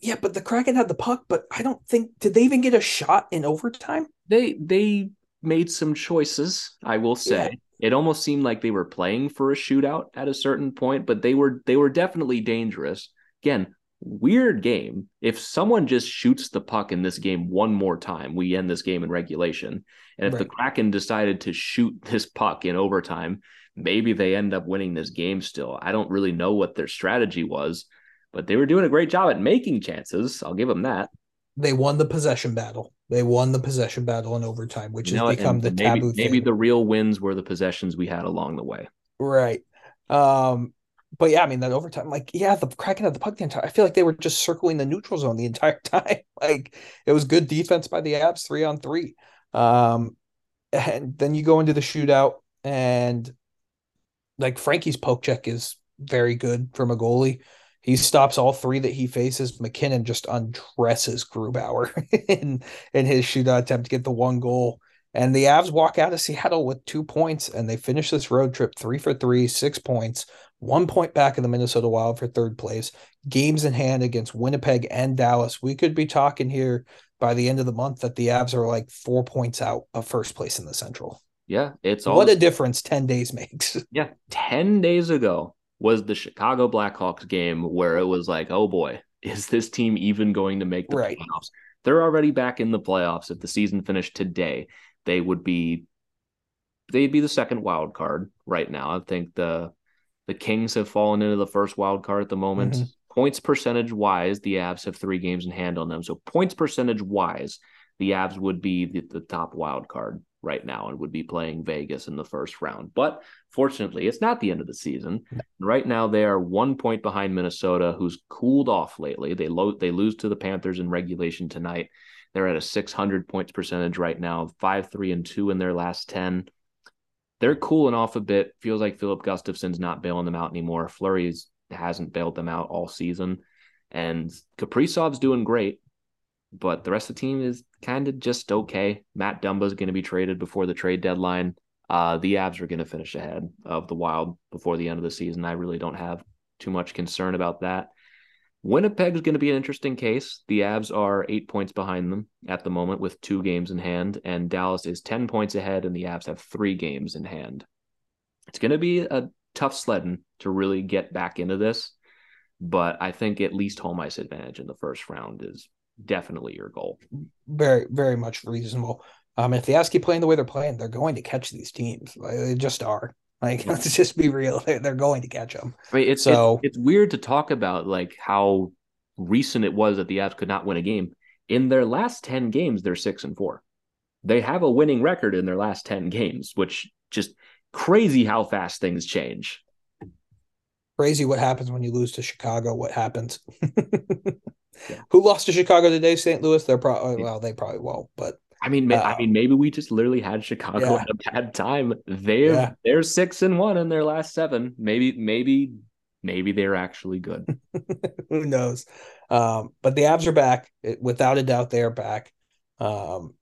S2: Yeah, but the Kraken had the puck, but I don't think did they even get a shot in overtime?
S1: They they made some choices, I will say. Yeah. It almost seemed like they were playing for a shootout at a certain point, but they were they were definitely dangerous. Again, weird game. If someone just shoots the puck in this game one more time, we end this game in regulation. And if right. the Kraken decided to shoot <laughs> this puck in overtime, maybe they end up winning this game still. I don't really know what their strategy was, but they were doing a great job at making chances. I'll give them that.
S2: They won the possession battle. They won the possession battle in overtime, which you has become the
S1: maybe,
S2: taboo.
S1: Maybe the real wins were the possessions we had along the way.
S2: Right. Um, but yeah, I mean that overtime, like yeah, the Kraken of the puck the entire. I feel like they were just circling the neutral zone the entire <laughs> time. like it was good defense by the Avs, three on three. Um, and then you go into the shootout, and like Frankie's poke check is very good from a goalie. He stops all three that he faces. MacKinnon just undresses Grubauer <laughs> in in his shootout attempt to get the one goal. And the Avs walk out of Seattle with two points, and they finish this road trip three for three, six points, one point back in the Minnesota Wild for third place, games in hand against Winnipeg and Dallas. We could be talking here by the end of the month that the Avs are like four points out of first place in the Central.
S1: Yeah, it's all
S2: what a difference 10 days makes. <laughs>
S1: Yeah, 10 days ago was the Chicago Blackhawks game where it was like, oh boy, is this team even going to make the right. playoffs? They're already back in the playoffs. If the season finished today, they would be they'd be the second wild card right now. I think the the Kings have fallen into the first wild card at the moment. Mm-hmm. Points percentage wise, the Avs have three games in hand on them. So points percentage wise, the Avs would be the, the top wild card right now and would be playing Vegas in the first round. But fortunately, it's not the end of the season. Right now, they are one point behind Minnesota, who's cooled off lately. They lo- they lose to the Panthers in regulation tonight. They're at a 600 points percentage right now, five, three, and two in their last 10 they're cooling off a bit. Feels like Filip Gustavsson's not bailing them out anymore. Fleury's hasn't bailed them out all season. And Kaprizov's doing great, but the rest of the team is kind of just okay. Matt Dumba's going to be traded before the trade deadline. Uh, the Avs are going to finish ahead of the Wild before the end of the season. I really don't have too much concern about that. Winnipeg is going to be an interesting case. The Avs are eight points behind them at the moment with two games in hand, and Dallas is 10 points ahead, and the Avs have three games in hand. It's going to be a tough sledding to really get back into this, but I think at least home ice advantage in the first round is definitely your goal.
S2: Very, very much reasonable. Um, if the Avs keep playing the way they're playing, they're going to catch these teams. They just are. Like, <laughs> let's just be real. They're, they're going to catch them.
S1: I mean, it's so it's, it's weird to talk about like how recent it was that the Avs could not win a game. In their last ten games, they're six and four. They have a winning record in their last ten games, which just crazy how fast things change.
S2: Crazy what happens when you lose to Chicago. What happens? <laughs> yeah. Who lost to Chicago today? St. Louis. They're probably well. They probably won't. But
S1: I mean, uh, I mean, maybe we just literally had Chicago yeah. at a bad time. They're yeah. they're six and one in their last seven. Maybe maybe maybe they're actually good. <laughs>
S2: Who knows? Um, but the Avs are back. Without a doubt, they are back. Um,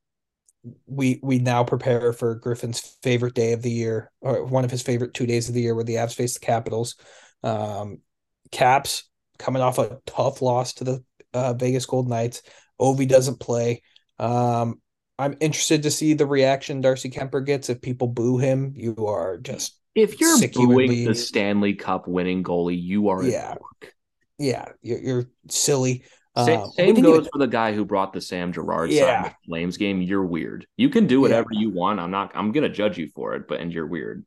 S2: we we now prepare for Griffin's favorite day of the year, or one of his favorite two days of the year, where the Avs face the Capitals. Um, Caps coming off a tough loss to the uh, Vegas Gold Knights. Ovi doesn't play. Um, I'm interested to see the reaction Darcy Kuemper gets if people boo him. You are just
S1: if you're booing the Stanley Cup winning goalie, you are
S2: yeah, yeah, you're, you're silly.
S1: Same, uh, same goes even, for the guy who brought the Sam Girard yeah. Flames game. You're weird. You can do whatever yeah. you want. I'm not. I'm gonna judge you for it, but and you're weird.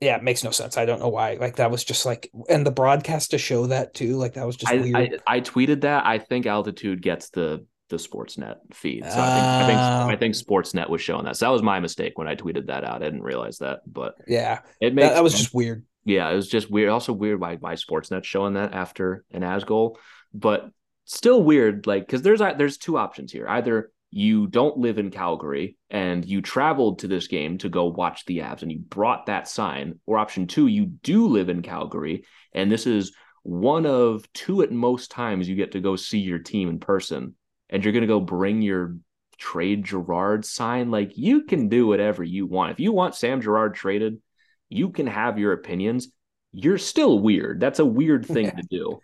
S2: Yeah, it makes no sense. I don't know why. Like that was just like, and the broadcast to show that too. Like that was just
S1: I,
S2: weird.
S1: I, I tweeted that. I think Altitude gets the the Sportsnet feed. So I think I think I ah. think oh. Sportsnet was showing that. So that was my mistake when I tweeted that out. I didn't realize that, but
S2: yeah, it makes that, that was just weird.
S1: Yeah, it was just weird. Also weird why why Sportsnet showing that after an as goal, but still weird. Like because there's there's two options here. Either you don't live in Calgary and you traveled to this game to go watch the Avs and you brought that sign, or option two, you do live in Calgary and this is one of two at most times you get to go see your team in person and you're going to go bring your trade Girard sign, like you can do whatever you want. If you want Sam Girard traded, you can have your opinions. You're still weird. That's a weird thing yeah. to do.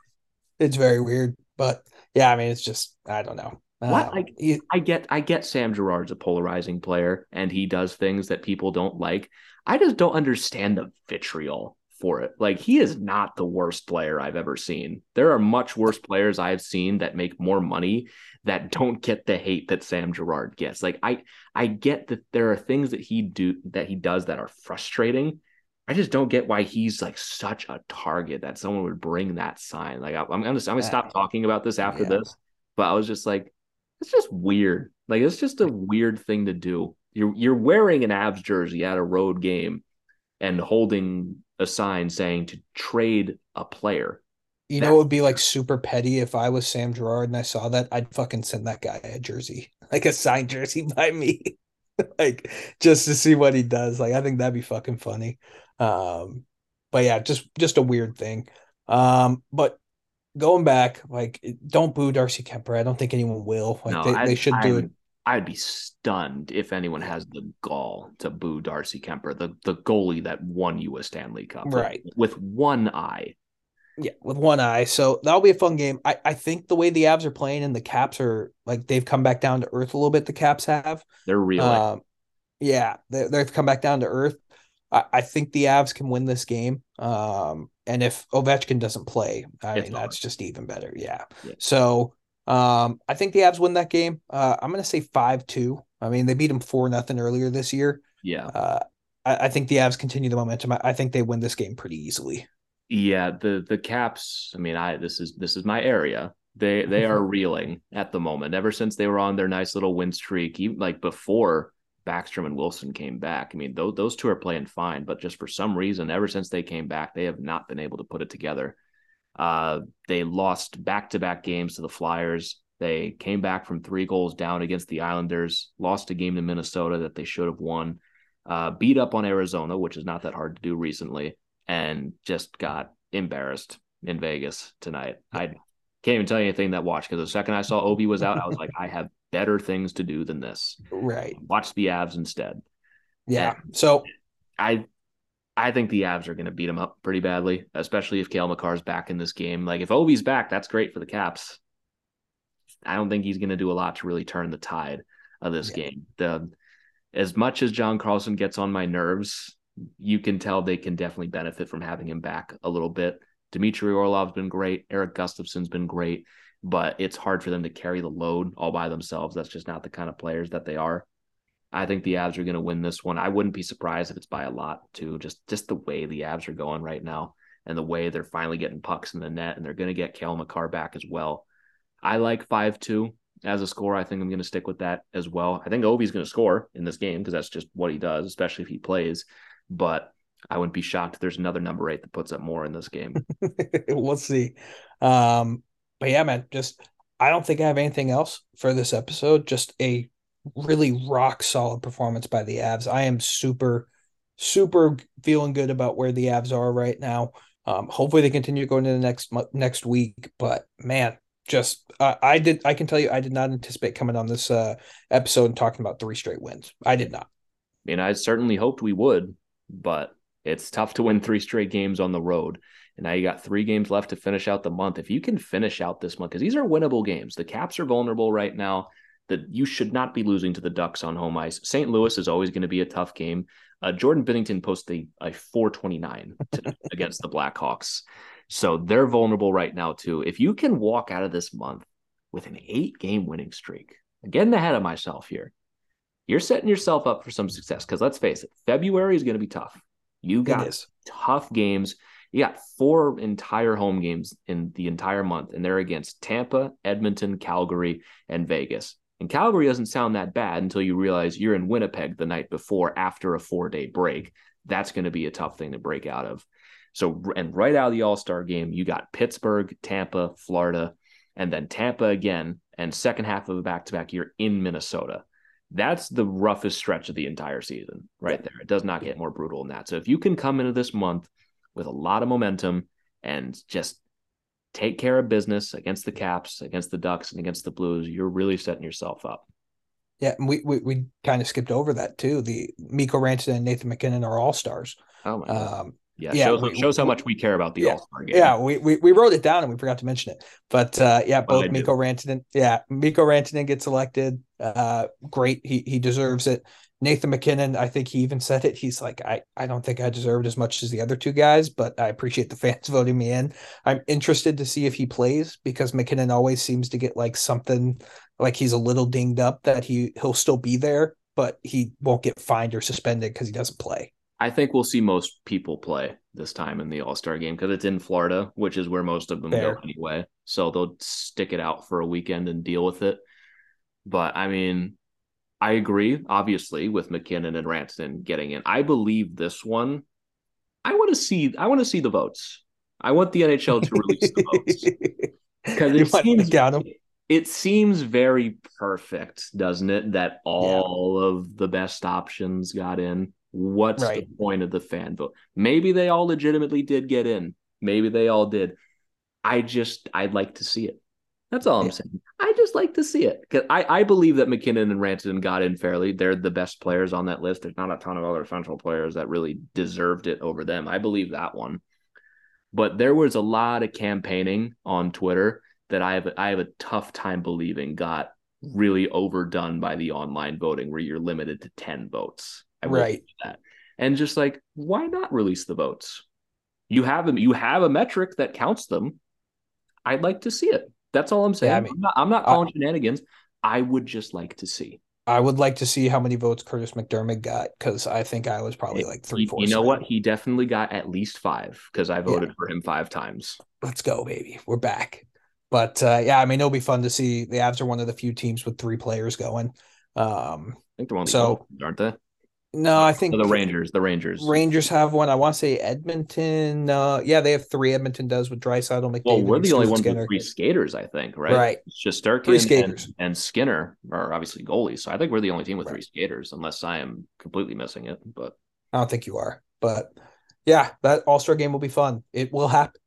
S2: It's very weird, but yeah, I mean, it's just I don't know.
S1: What um, I, I get, I get Sam Girard's a polarizing player, and he does things that people don't like. I just don't understand the vitriol for it. Like he is not the worst player I've ever seen. There are much worse players I've seen that make more money that <laughs> don't get the hate that Sam Girard gets. Like I I get that there are things that he do that he does that are frustrating. I just don't get why he's like such a target that someone would bring that sign. Like I, am gonna I'm gonna stop talking about this after yeah. this, but I was just like, it's just weird. Like it's just a weird thing to do. You're you're wearing an Avs jersey at a road game and holding a sign saying to trade a player.
S2: You know, it would be like super petty if I was Sam Girard and I saw that. I'd fucking send that guy a jersey, <laughs> like a signed jersey <laughs> by me, <laughs> like just to see what he does. Like I think that'd be fucking funny. Um, but yeah, just just a weird thing. Um, but going back, like don't boo Darcy Kuemper. I don't think anyone will. Like no, they, I, they should do I'm, it.
S1: I'd be stunned if anyone has the gall to boo Darcy Kuemper, the the goalie that won you a Stanley Cup,
S2: right?
S1: With one eye.
S2: Yeah, with one eye. So that'll be a fun game. I, I think the way the Avs are playing and the Caps are like they've come back down to earth a little bit. The Caps have.
S1: They're real. Um,
S2: yeah, they, they've come back down to earth. I, I think the Avs can win this game. Um, and if Ovechkin doesn't play, I it's mean hard. that's just even better. Yeah. yeah. So um, I think the Avs win that game. Uh, I'm going to say five two. I mean, they beat them four nothing earlier this year.
S1: Yeah.
S2: Uh, I, I, think the Avs continue the momentum. I, I, think they win this game pretty easily.
S1: Yeah, the the Caps. I mean, I this is this is my area. They they <laughs> are reeling at the moment. Ever since they were on their nice little win streak, even like before Backstrom and Wilson came back. I mean, those those two are playing fine, but just for some reason, ever since they came back, they have not been able to put it together. Uh, they lost back to back games to the Flyers. They came back from three goals down against the Islanders, lost a game to Minnesota that they should have won, uh, beat up on Arizona, which is not that hard to do recently, and just got embarrassed in Vegas tonight. I can't even tell you anything that watched because the second I saw Ovi was out, I was like, I have better things to do than this.
S2: Right.
S1: Watch the Avs instead.
S2: Yeah. And so
S1: I I think the Avs are going to beat them up pretty badly, especially if Cale Makar's back in this game. Like if Ovi's back, that's great for the Caps. I don't think he's going to do a lot to really turn the tide of this yeah. game. The as much as John Carlson gets on my nerves, you can tell they can definitely benefit from having him back a little bit. Dmitry Orlov's been great. Erik Gustafsson's been great, but it's hard for them to carry the load all by themselves. That's just not the kind of players that they are. I think the Avs are going to win this one. I wouldn't be surprised if it's by a lot too. Just just the way the Avs are going right now, and the way they're finally getting pucks in the net, and they're going to get Cale Makar back as well. I like five two as a score. I think I'm going to stick with that as well. I think Ovi's going to score in this game because that's just what he does, especially if he plays. But I wouldn't be shocked if there's another number eight that puts up more in this game. <laughs>
S2: we'll see. Um, but yeah, man, just I don't think I have anything else for this episode. Just a really rock solid performance by the Avs. I am super, super feeling good about where the Avs are right now. Um, hopefully they continue going into the next next week. But man, just uh, I did I can tell you I did not anticipate coming on this uh, episode and talking about three straight wins. I did not.
S1: I mean, I certainly hoped we would, but it's tough to win three straight games on the road. And now you got three games left to finish out the month. If you can finish out this month, because these are winnable games, the Caps are vulnerable right now. That you should not be losing to the Ducks on home ice. St. Louis is always going to be a tough game. Uh, Jordan Binnington posted a, a 429 <laughs> against the Blackhawks. So they're vulnerable right now, too. If you can walk out of this month with an eight game winning streak, getting ahead of myself here, you're setting yourself up for some success. Because let's face it, February is going to be tough. You got tough games. You got four entire home games in the entire month, and they're against Tampa, Edmonton, Calgary, and Vegas. And Calgary doesn't sound that bad until you realize you're in Winnipeg the night before after a four day break. That's going to be a tough thing to break out of. So, and right out of the All Star game, you got Pittsburgh, Tampa, Florida, and then Tampa again, and second half of a back to back year in Minnesota. That's the roughest stretch of the entire season, right there. It does not get more brutal than that. So, if you can come into this month with a lot of momentum and just take care of business against the Caps, against the Ducks, and against the Blues, you're really setting yourself up.
S2: Yeah, we we, we kind of skipped over that too. The Mikko Rantanen and Nathan MacKinnon are all stars.
S1: Oh my God. Um, yeah, yeah shows, we, shows how much we care about the
S2: yeah,
S1: All Star game.
S2: Yeah, we, we we wrote it down and we forgot to mention it. But uh, yeah, both Mikko Rantanen, yeah, Mikko Rantanen gets elected. Uh, great, he he deserves it. Nathan MacKinnon, I think he even said it. He's like, I, I don't think I deserved as much as the other two guys, but I appreciate the fans <laughs> voting me in. I'm interested to see if he plays because MacKinnon always seems to get like something like he's a little dinged up that he he'll still be there, but he won't get fined or suspended because he doesn't play.
S1: I think we'll see most people play this time in the All Star game because it's in Florida, which is where most of them Fair. go anyway. So they'll stick it out for a weekend and deal with it. But I mean, I agree, obviously, with MacKinnon and Rantanen getting in. I believe this one. I want to see. I want to see the votes. I want the NHL to release the votes <laughs> because it seems it seems very perfect, doesn't it? That all yeah. of the best options got in. What's right. the point of the fan vote? Maybe they all legitimately did get in. Maybe they all did. I just I'd like to see it. That's all I'm yeah. saying. I just like to see it because I, I believe that MacKinnon and Rantanen got in fairly. They're the best players on that list. There's not a ton of other central players that really deserved it over them. I believe that one. But there was a lot of campaigning on Twitter that I have I have a tough time believing got really overdone by the online voting where you're limited to 10 votes.
S2: I right.
S1: That. And just like, why not release the votes? You have them, you have a metric that counts them. I'd like to see it. That's all I'm saying. Yeah, I mean, I'm not, I'm not calling shenanigans. I would just like to see.
S2: I would like to see how many votes Kurtis MacDermid got because I think I was probably like three, four.
S1: You know what? He definitely got at least five because I voted yeah. for him five times.
S2: Let's go, baby. We're back. But uh, yeah, I mean, it'll be fun to see. The Avs are one of the few teams with three players going. Um,
S1: I think they're one so, aren't they?
S2: No, I think
S1: the Rangers. The Rangers.
S2: Rangers have one. I want to say Edmonton. Uh, yeah, they have three. Edmonton does with Draisaitl, McDavid.
S1: Well, we're the only ones with three skaters, I think. Right.
S2: Right.
S1: It's just Shesterkin and, and, Skinner are obviously goalies. So I think we're the only team with right. three skaters, unless I am completely missing it. But
S2: I don't think you are. But yeah, that All Star game will be fun. It will happen.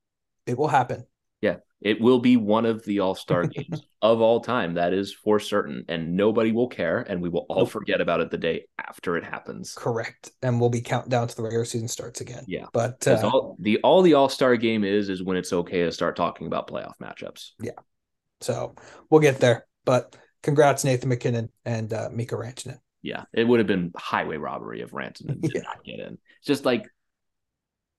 S2: It will happen.
S1: Yeah, it will be one of the All Star <laughs> games of all time. That is for certain, and nobody will care, and we will all forget about it the day after it happens.
S2: Correct, and we'll be counting down to the regular season starts again.
S1: Yeah,
S2: but
S1: uh, all the all the All Star game is is when it's okay to start talking about playoff matchups.
S2: Yeah, so we'll get there. But congrats, Nathan MacKinnon and uh, Mikko Rantanen.
S1: Yeah, it would have been highway robbery if Rantanen did <laughs> yeah. not get in. It's just like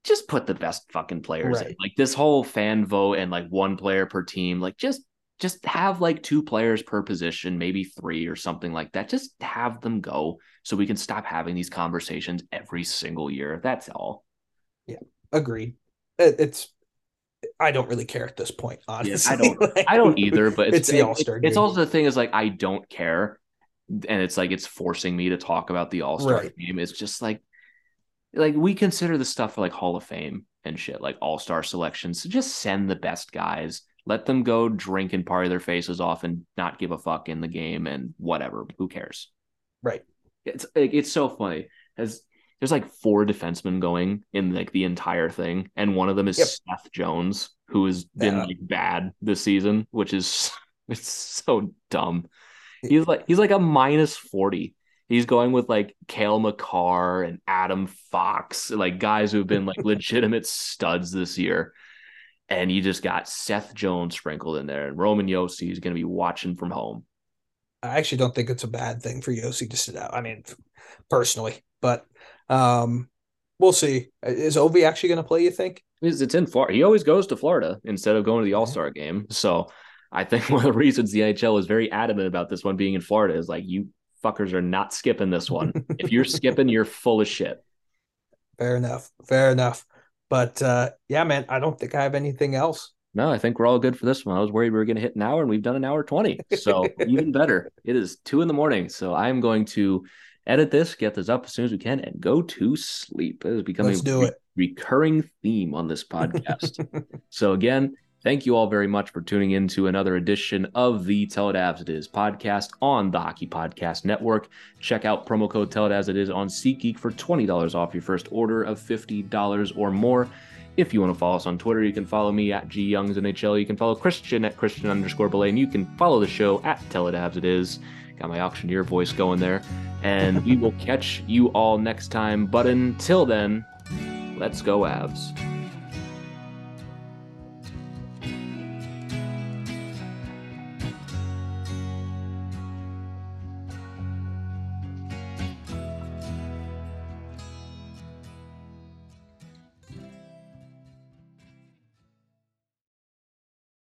S1: just put the best fucking players right. in. Like this whole fan vote and like one player per team, like just just have like two players per position, maybe three or something like that. Just have them go so we can stop having these conversations every single year. That's all.
S2: Yeah, agreed. It, it's I don't really care at this point, honestly.
S1: I don't <laughs> like, I don't either, but it's, it's the All-Star it, It's also the thing is like I don't care. And it's like it's forcing me to talk about the All-Star right. game. It's just like like we consider the stuff for like Hall of Fame and shit, like all star selections. So just send the best guys, let them go drink and party their faces off and not give a fuck in the game and whatever. Who cares?
S2: Right.
S1: It's like it's so funny. As there's like four defensemen going in like the entire thing, and one of them is yep. Seth Jones, who has been yeah. like bad this season, which is <laughs> it's so dumb. He's like he's like a minus 40 he's going with like Cale Makar and Adam Fox, like guys who've been like <laughs> legitimate studs this year. And you just got Seth Jones sprinkled in there, and Roman Josi is going to be watching from home.
S2: I actually don't think it's a bad thing for Josi to sit out. I mean, personally, but um, we'll see. Is Ovi actually going to play? You think?
S1: It's in Florida. He always goes to Florida instead of going to the All Star game. So I think <laughs> one of the reasons the NHL is very adamant about this one being in Florida is like you fuckers are not skipping this one. if you're <laughs> skipping, you're full of shit.
S2: Fair enough. Fair enough. But uh, yeah, man, I don't think I have anything else.
S1: No, I think we're all good for this one. I was worried we were going to hit an hour, and we've done an hour 20. So <laughs> even better. It is two in the morning. So I'm going to edit this, get this up as soon as we can, and go to sleep. It is becoming
S2: Let's do
S1: a
S2: it.
S1: recurring theme on this podcast. <laughs> so again, Thank you all very much for tuning in to another edition of the Tell It Avs It Is podcast on the Hockey Podcast Network. Check out promo code Tell It As It Is on SeatGeek for $20 off your first order of $50 or more. If you want to follow us on Twitter, you can follow me at G Youngs NHL. You can follow Christian at Christian underscore Belay, and you can follow the show at Tell It Avs It Is. Got my auctioneer voice going there. And we will catch you all next time. But until then, let's go, Avs.